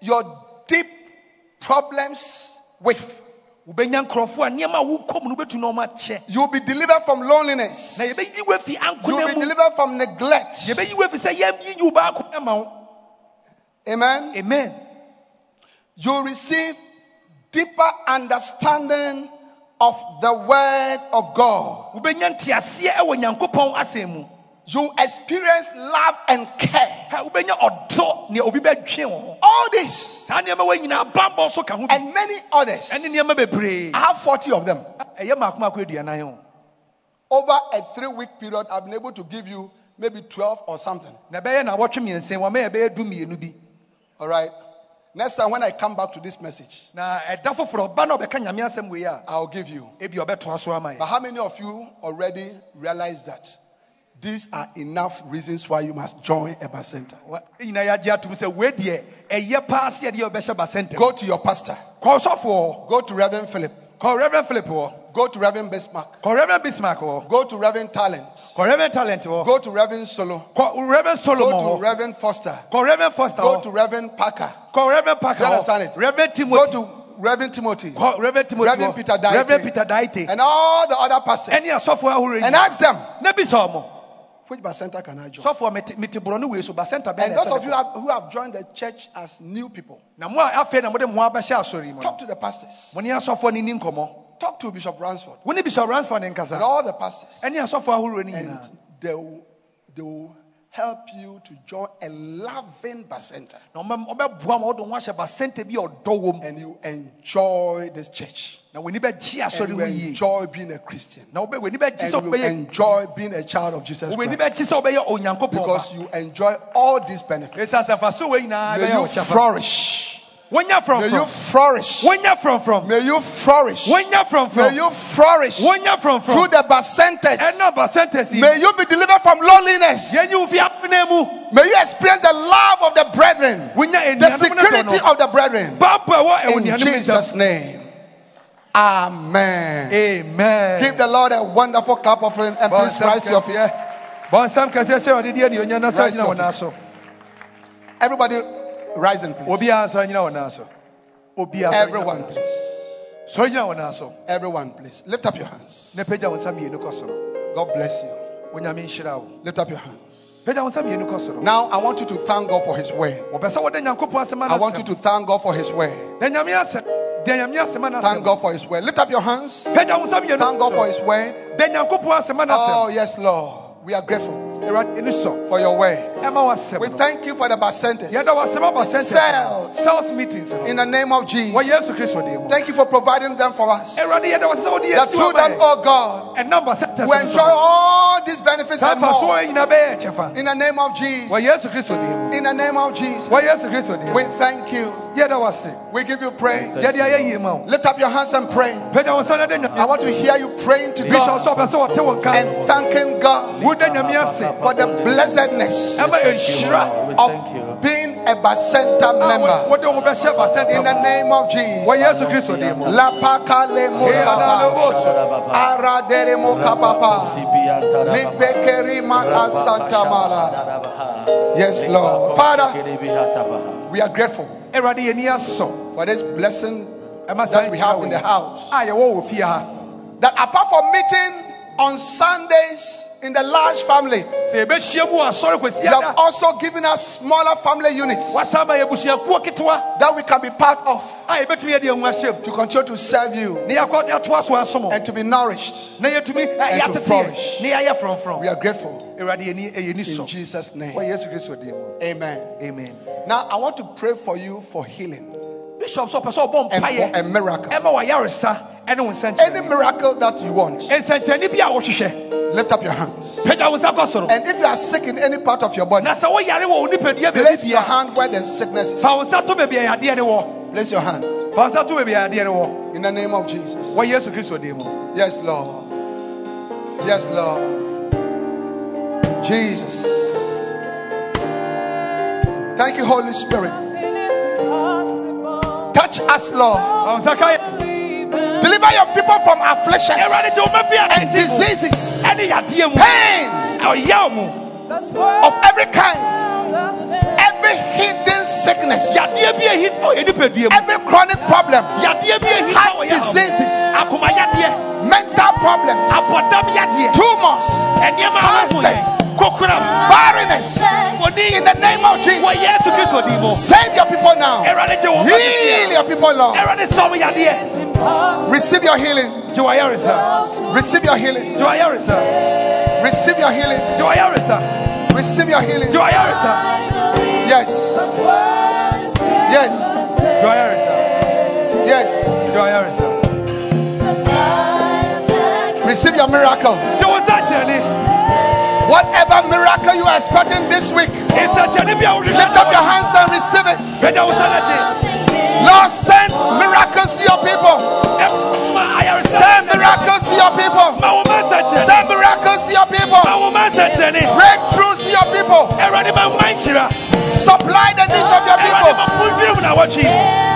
your deep problems with. Wobɛnya nkurɔfoɔ a nneɛma a wokɔ mu no wobɛtumi na ɔma akyɛ You will be delivered from loneliness. na yɛbɛyi wo afi You will be delivered from neglect. yɛbɛyi wo afi sɛ yɛmyiyi wo baako ma wo Amen. amen You will receive deeper understanding of the word of God. Wobɛnya nteaseɛ ɛwɔ nyankopɔn asɛm mu You experience love and care. Ha, wobɛnya ɔdɔ nea obi bɛdwe wo ho All this saa nneɛma wɔ nyinaa bambɔ so ka ho bi and many others. ɛne nneɛma bebree I have 40 of them. ɛyɛ maako maako aduanan ho Over a three week period, I've been able to give you maybe 12 or something. na ɛbɛyɛ na wɔtwe mmiɛnsa wɔma yɛbɛyɛ du mmienu bi All right. Next time when I come back to this message, na ɛda foforɔ ɔba na ɔbɛka nyame asɛm wei a I'll give you. ebi ɔbɛtoa so ama But how many of you already realize that these are enough reasons why you must join a bacenta? Wa- ne nyinaa yɛagye atom sɛ wei deɛ ɛyɛ paa sɛ yɛde yɛ Go to your pastor. Go to Reverend Philip. Call reverend philip Go to Reverend Bismarck. Call reverend bismarck Go to Reverend Talent. Call reverend talent Go to Reverend Solo. Call reverend solomon Go to Reverend Foster. Call reverend foster Go to Reverend Parker. Call reverend parker You understand it? reverend Go to Reverend Timothy, kɔ reverend timothy Reverend Peter Daite. reverend peter daite and all the other pastors ɛne asɔfoɔ ahorow and ask them, which bacenta can I join? sɔfoɔ mete mete borɔ no wei so basɛnta And those of you have, who have joined the church as new people, na mo a afei na mode mo abɛhyɛ asɔre yi talk to the pastors. mo ne asɔfoɔ no ni nkɔmmɔ Talk to Bishop Ransford wo ne bishop ransford ne and all the pastors. ɛne asɔfoɔ ahorow no And nyinaa they will, they will help you to join a loving bacenta. na ɔmɛ- ɔbɛboa ma wode ho ahyɛ basɛnta bi ɔdɔ And you enjoy this church. Na w'ani bɛgye And you enjoy being a Christian. na wobɛ- w'ani bɛgye And you enjoy being a child of Jesus Christ. Because you enjoy all these benefits. ɛsiane sɛ mfaso wei nyinaa May bɛyɛ you wo kyɛfa flourish. May you flourish. wonya frɔmfrɔm May you flourish. wonya May frɔmfrɔm you flourish through the bacentas. ɛna basɛnta si May you be delivered from loneliness. yɛnyi wo fi apena mu May you experience the love of the brethren, the security of the brethren. ɛwɔ In Jesus' name. Amen. amen Give the Lord a wonderful clap offering and please rise your feet. bɔnsɛm kɛseɛ sɛ ɔde deɛ anuonyam na sɛ Rise gyina to wɔ your naa feet. so Everybody, rise and please. obiara nso gyina wɔ naa so obiara nso Everyone, gyina wɔ naa please. so. sɔre gyina wɔ naa Everyone, please. Lift up your hands. na pagya wo nsa mmienu kɔ soro God bless you. onyame nhyira wo Lift up your hands. pagya wo nsa mmienu kɔ soro Now, I want you to thank God for His word. wɔpɛ sɛ wode nyankopɔn asɛm I want you to thank God for His word. Na nyame asɛm da nyame asɛm Thank God for His word. Lift up your hands. pagya wo nsa mmienu Thank God for His word. da nyankopɔn asɛm Oh, yes, Lord. We are grateful awurade ani sɔ for your wasɛm We thank you for the percentage. yɛda wasɛm aba sɛntɛ Cells. sales meetings In the name of Jesus. wɔ yesu kristo din mu Thank you for providing them for us. awurade yɛda wɔ sɛ That through them, oh God, we enjoy all these benefits and more. nyina bɛyɛ kyɛfa In the name of Jesus. wɔ yesu kristo din mu In the name of Jesus. wɔ yesu kristo din We thank you. We give you praise. yɛde ayɛ yie ma wo Lift up your hands and pray. pagya wo nsa na de I want to hear you praying to God sɛ ɔpɛ sɛ ɔte wo nka and thanking God woda nyame ase for the blessedness of being a Bacenta a member. wode wo bɛhyɛ ba In the name of Jesus. wɔ yesu kristo din mu La pakale musaba. Aradere mokapapa. Libekeri makasantamala. Yes, Lord. Father, we are grateful awurade yɛni asɔ for this blessing that we have in the house. a yɛwɔ wɔ fie That apart from meeting on Sundays in the large family, sɛ yɛbɛhyia mu wɔ asɔre you have also given us smaller family units wasa ma yɛabusuakuo ketewa. that we can be part of a yɛbɛtumi yɛde ɛho ahyɛm. to continue to serve you na yɛakɔ yɛatoa so asom. and to be nourished. And to flourish. yɛateteɛ na yɛayɛ frɔmfrɔm. We are grateful. Ɛyɛni eh, in Jesus' name. yesu kristo din mu. Amen. amen. Now, I want to pray for you for healing bishop sɛ ɔbɔ and for a miracle. ɛma wɔyaresa ɛne wo Any miracle that you want, nsɛnkyerɛnne bi a wohwehwɛ lift up your hands. pagya wo nsa kɔ soro And if you are sick in any part of your body, na sɛ woyare wɔ wo nipadua place your hand where the sickness is. fa wo nsa to baabi a yadeɛ ne wɔ Place your hand fa wo nsa to baabi a yadeɛ ne wɔ in the name of Jesus. wɔ yesu kristo din mu Yes, Lord. Yes, Lord. Jesus. Thank you, Holy Spirit. Touch us, Lord. fa wo nsa ka yɛ Deliver your people from afflictions awurade gye wo bɛfi and diseases, ɛne yadeɛ mu pain. Of every kind, every hidden sickness, yadeɛ bi ahi wɔ yɛ nipadua mu every chronic problem, yadeɛ bi ahi heart diseases, mental problems, tumors, Cancers. Barrenness. In the name of Jesus. wɔ yesu kristo din mu Save your people now. awurade gye wɔn Heal your people, Lord. awurade sɔm yadeɛ Receive your healing. Receive your healing. Receive your healing. Receive your healing. Yes. Yes. Yes. Receive your miracle. Gye wɔ nsakyerɛnne Whatever miracle you are expecting this week, nsakyerɛnne bi a wohwehwɛ lift up your hands and receive it. pagya wo nsa no Lord, send miracles to your people. Send miracles to your people. ma wo ma Send miracles to your people. wo ma nsakyerɛnne Breakthroughs to your people. awurade ma mma nhyira Supply the needs of your people.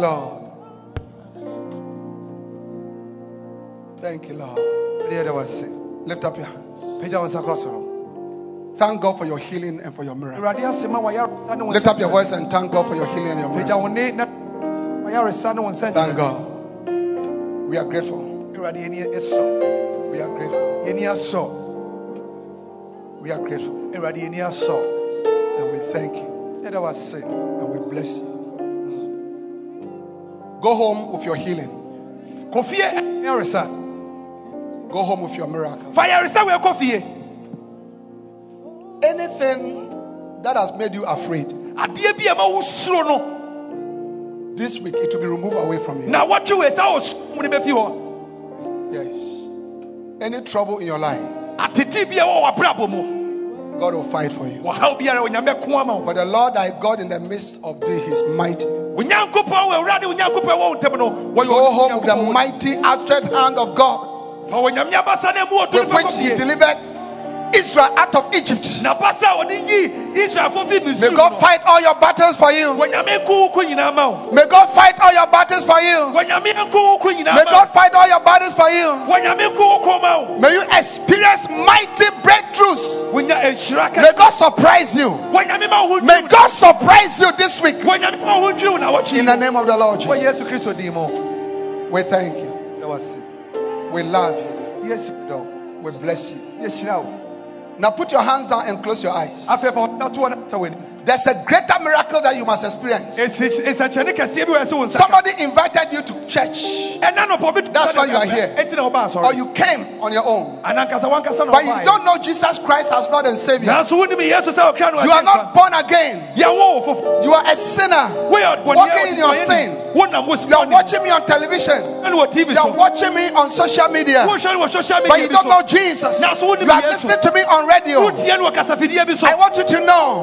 Lord. Thank you, Lord. Lift up your hands. pagya wo nsa kɔ soro Thank God for your healing and for your miracle. awurade ase ma wayaresa ne wo Lift up your voice and thank God for your healing and your miracle. wo ne na wayaresa ne wo Thank. God. We are grateful. awurade yɛni ɛsɔ We are grateful. We are grateful. awurade yɛni asɔ And we thank you. yɛda wo ase And we bless you. Go home with your healing. kɔ fie yaresa Go home with your miracle. Fire yaresa wei kɔ fie Anything that has made you afraid, adeɛ bi a ma wo no this week it will be removed away from you. Now what wei sɛ wo mu ne bɛfi hɔ Yes. Any trouble in your life, atete bi a wɔ w'abrabɔ mu God will fight for you. wɔhaw biara onyame bɛko ama wo For the Lord thy God in the midst of thee, he is mighty. onyankopɔn wɔ awurade onyankopɔn wɔ wo ntam no wɔyɛ Go home with the mighty outstretched hand of God. Fa onyame abasa no mu ɔto with which he delivered Israel out of Egypt. na basa a wɔde yi israelfoɔ fi May God fight all your battles for you. wɔnyame nko wo ko nyinaa ma wo May God fight all your battles for you. wɔnyame nko wo ko nyinaa May God fight all your battles for you. wo wɔnyame nko wo ko ma wo May you experience mighty breakthroughs. May God surprise you. wɔnyame ma wo ho May God surprise you this week. wɔnyame ma wo ho dwiriw na wɔtwe In the name of the Lord Jesus. yesu kristo din mu We thank you. We love you. We bless you. Now put your hands down and close your eyes. Afei fa wɔda toɔ na sɛ w'ani There's a greater miracle that you must experience. Nsi- nsɛnkyerɛnne kɛseɛ bi wɔ ɛsɛ wo. Somebody invited you to church, ɛna nɔpɔ bi That's why you are here. or you came on your own, anankasa wankasa na but you don't know Jesus Christ as Lord and Savior. nanso wonim yesu sɛ ɔkra You are not born again. yɛwɔ wo fofo You are a sinner. Walking in your sin. You are watching me on television. You are watching me on social media, wohwɛ no social but you don't know Jesus. Now, so what do You are have listening to me on radio. wotie no wɔ kasafidie bi so I want you to know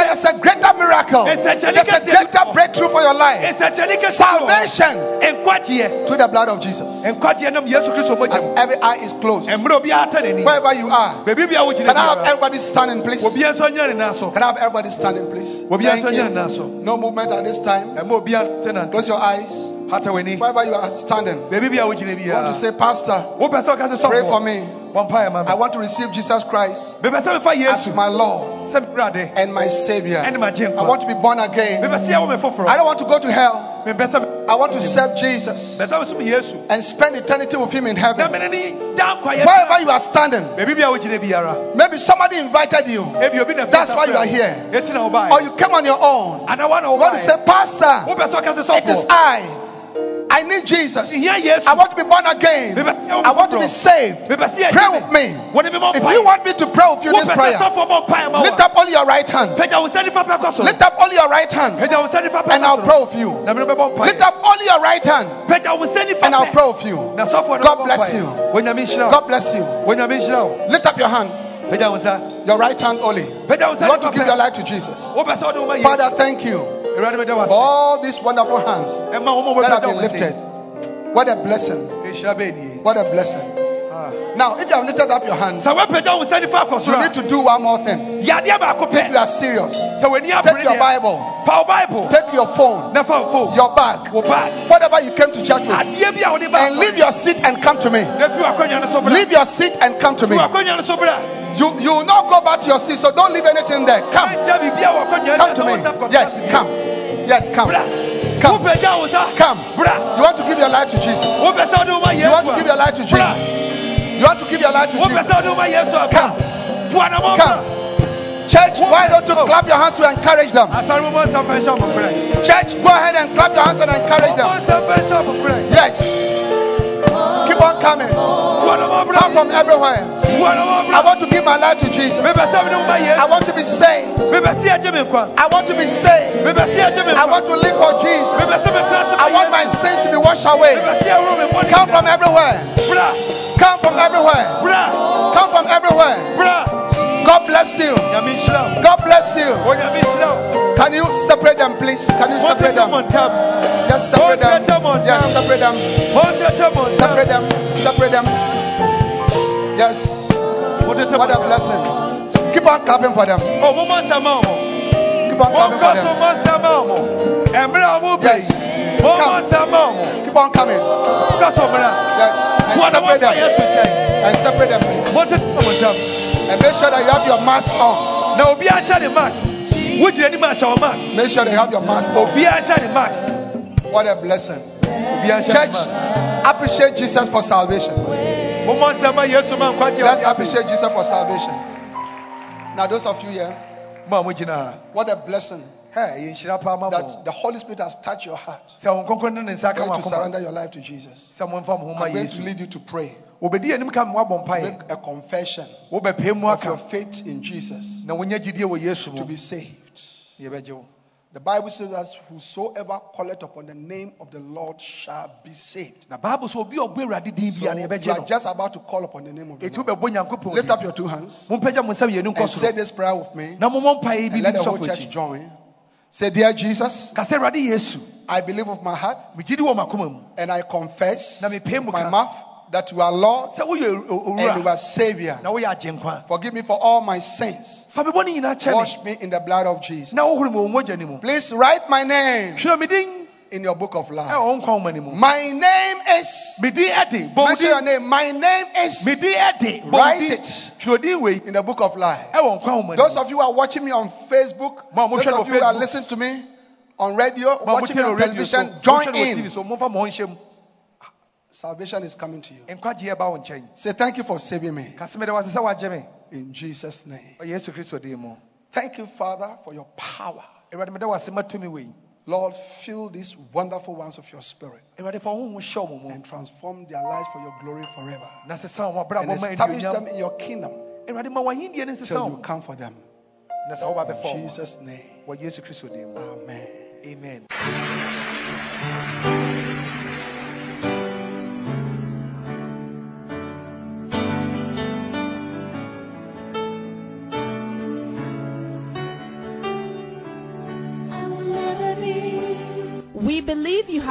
wɔpɛ sɛ wohu that sɛ there's a greater miracle. It's a There's a greater breakthrough for your life. nsɛnkyerɛnne kɛseɛ wɔ Salvation through the blood of Jesus. nkwagyeɛ nam yesu kristo mogya As every eye is closed, mmerɛ obiara ta n'ani wherever you are, baabi bia wogyina can I have everybody standing, please? obiara nso nyɛ ne nan so Can I have everybody standing, please? obiara Thank nso you. nan so No movement at this time. ɛma obiara te nante Close your eyes. Wherever you are standing, baabi bia wogyina I want to ah. say, Pastor, wopɛ sɛ ɔka sɛ pray for me. Bɔ mpaeɛ ma I want to receive Jesus Christ mepɛ sɛ mefa as my Lord and my Savior. And my Jenkwa. I want to be born again. mepɛ sɛ yɛwɔ me I don't want to go to hell. I want to serve Jesus mepɛ sɛ mesom yesu and spend eternity with Him in heaven. mene ne da nkwayɛ Wherever you are standing, baabi bia wogyina biara maybe somebody invited you, ebi obi na That's why you are here. or you came on your own. ana wa want to say, Pastor, wopɛ sɛ ɔka sɛ it is I. I need Jesus. I want to be born again. I want to be saved. Pray with me. wɔde me mɔ If you want me to pray with you this prayer, sɔfoɔ bɔ mpaeɛ ma lift up only your right hand. pagya wo nsa nifa pɛ kɔ so Lift up only your right hand, pagya wo nsa nifa pɛ and I'll pray with you. na mene bɛbɔ Lift up only your right hand, pagya wo nsa nifa and I'll pray with you. na sɔfoɔ no God bless you. Onyame nhyira wo God bless you. Onyame nhyira wo Lift up your hand, pagya wo nsa your right hand only. You want to give your life to Jesus. wopɛ sɛ wode wo ma yesu Father, thank you awurade meda wo for all these wonderful hands ɛma wo ma that have been lifted. What a blessing. What a blessing. Now, if you have lifted up your hands, sɛ woapagya wo nsa nifa akɔ you need to do one more thing. a yadeɛ baako If you are serious, take your Bible, bible take your phone, na fa wo phone your bag, whatever you came to church with, adeɛ bi a wode ba and leave your seat and come to me. na fi w'akonnwa no so bra Leave your seat and come to me. w'akonnwa no so bra You you will not go back to your seat, so don't leave anything there. Come, Ɛnkyɛ biribi a wɔ akonnwa come to me. na wo nsa fa- Yes, come. Yes, come. Come. Come. You want to give your life to Jesus. wopɛ sɛ wode wo ma You want to give your life to Jesus. You want to give your life to Jesus. sɛ wode wo ma yesu a bra Come. Come. Church, why don't you clap your hands to encourage them? asɔre mo nsa fa nhyɛ mo brɛ Church, go ahead and clap your hands and encourage them. nsa fa nhyɛ mo brɛ Yes. Keep on coming. Come from everywhere. I want to give my life to Jesus. mepɛ sɛ wode wo ma I want to be saved. mepɛ sɛ yɛgye me nkwa I want to be saved. mepɛ sɛ yɛgye me I want to live for Jesus. mepɛ sɛ metena ase ma I want my sins to be washed away. mepɛ sɛ yɛworo me bɔne Come from everywhere. Come from everywhere. Come from everywhere. God bless you. nyame nhyira wo God bless you. wo Can you separate them, please? Can you separate them? Just separate them. Yes, separate them. Separate them. Separate them. Yes. What a blessing. Keep on clapping for them. Yes. mo mo Come. nsɛm a mo Keep on coming. kɔ so mmerɛ Yes. Na separate them. And separate them, please. Wɔntete wɔn ntam. And make sure that you have your mask on. Na obiara hyɛ ne mask. Wogyina anim ahyɛ wɔn mask. Make sure you have your mask on. Obiara hyɛ ne mask. What a blessing. Obiara hyɛ ne Church, mask. appreciate Jesus for salvation. Mommɔ nsɛm ma Yesu ma nkwagye Let's appreciate Jesus for salvation. Now, those of you here, Mo a mogyina ha. what a blessing Hɛ, yɛ nhyira paa ma mo. that the Holy Spirit has touched your heart. Sɛ wɔn nkɔnkɔn ne ne nsa ka Going to surrender your life to Jesus. Sɛ mo mfa mo ho ma I'm going to lead you to pray. Obedi anim ka mo abɔ mpaeɛ. Make a confession of your faith in Jesus Na wonya gyidie wɔ Yesu to be saved. The Bible says that whosoever calleth upon the name of the Lord shall be saved. Na Bible sɛ obi a ɔbɔ Awurade din So you are just about to call upon the name of the Lord. Lift up your two hands Mompagya mo nsa mmienu nkɔ and say this prayer with me. Na mommɔ mpaeɛ bi And let the whole church join. Say, Dear Jesus, Ka sɛ Awurade Yesu, I believe with my heart megye di wɔ m'akoma mu. and I confess with my mouth that you are Lord Sɛ woyɛ o- and you are Savior. na woyɛ agyenkwa. Forgive me for all my sins. Fa me bɔne nyinaa kyɛ. Wash me in the blood of Jesus. Na wohoro me wɔ mogya ne mu. Please write my name Hwerɛ me din in your book of ɛwɔ life. wo nkwa nwoma no mu. My name is. Me din ɛde. Mention your name. My name is Me din ɛde. Write it. Wei in the book of life. ɛwɔ nkwa nwoma no Those mu. of you who are watching me on Facebook, Ma, mo those hwɛ no of you who are Facebook. listening to me on radio, Ma, watching me motie no on radio so, television, join no wɔ TV in. so, momfa mo ho nhyɛ mu. Salvation is coming to you. Nkwagyeɛ ba wo. Say thank you for saving me Ka sɛ mede wase sɛ woagye me. in Jesus' name. Wɔ Yesu Kristo din mu. Thank you, Father, for your power. Awurade meda wase ma tumi wei. Lord, fill these wonderful ones of your spirit Awurade fa wo honhom hyɛ wo mu. and transform their lives for your glory forever. Na sesa wɔn abrabɔ And establish them in your kingdom Awurade ma w'ahenni till you come for them. Na sɛ woba In. Jesus' name. Wɔ Yesu Kristo din mu. Amen. Amen.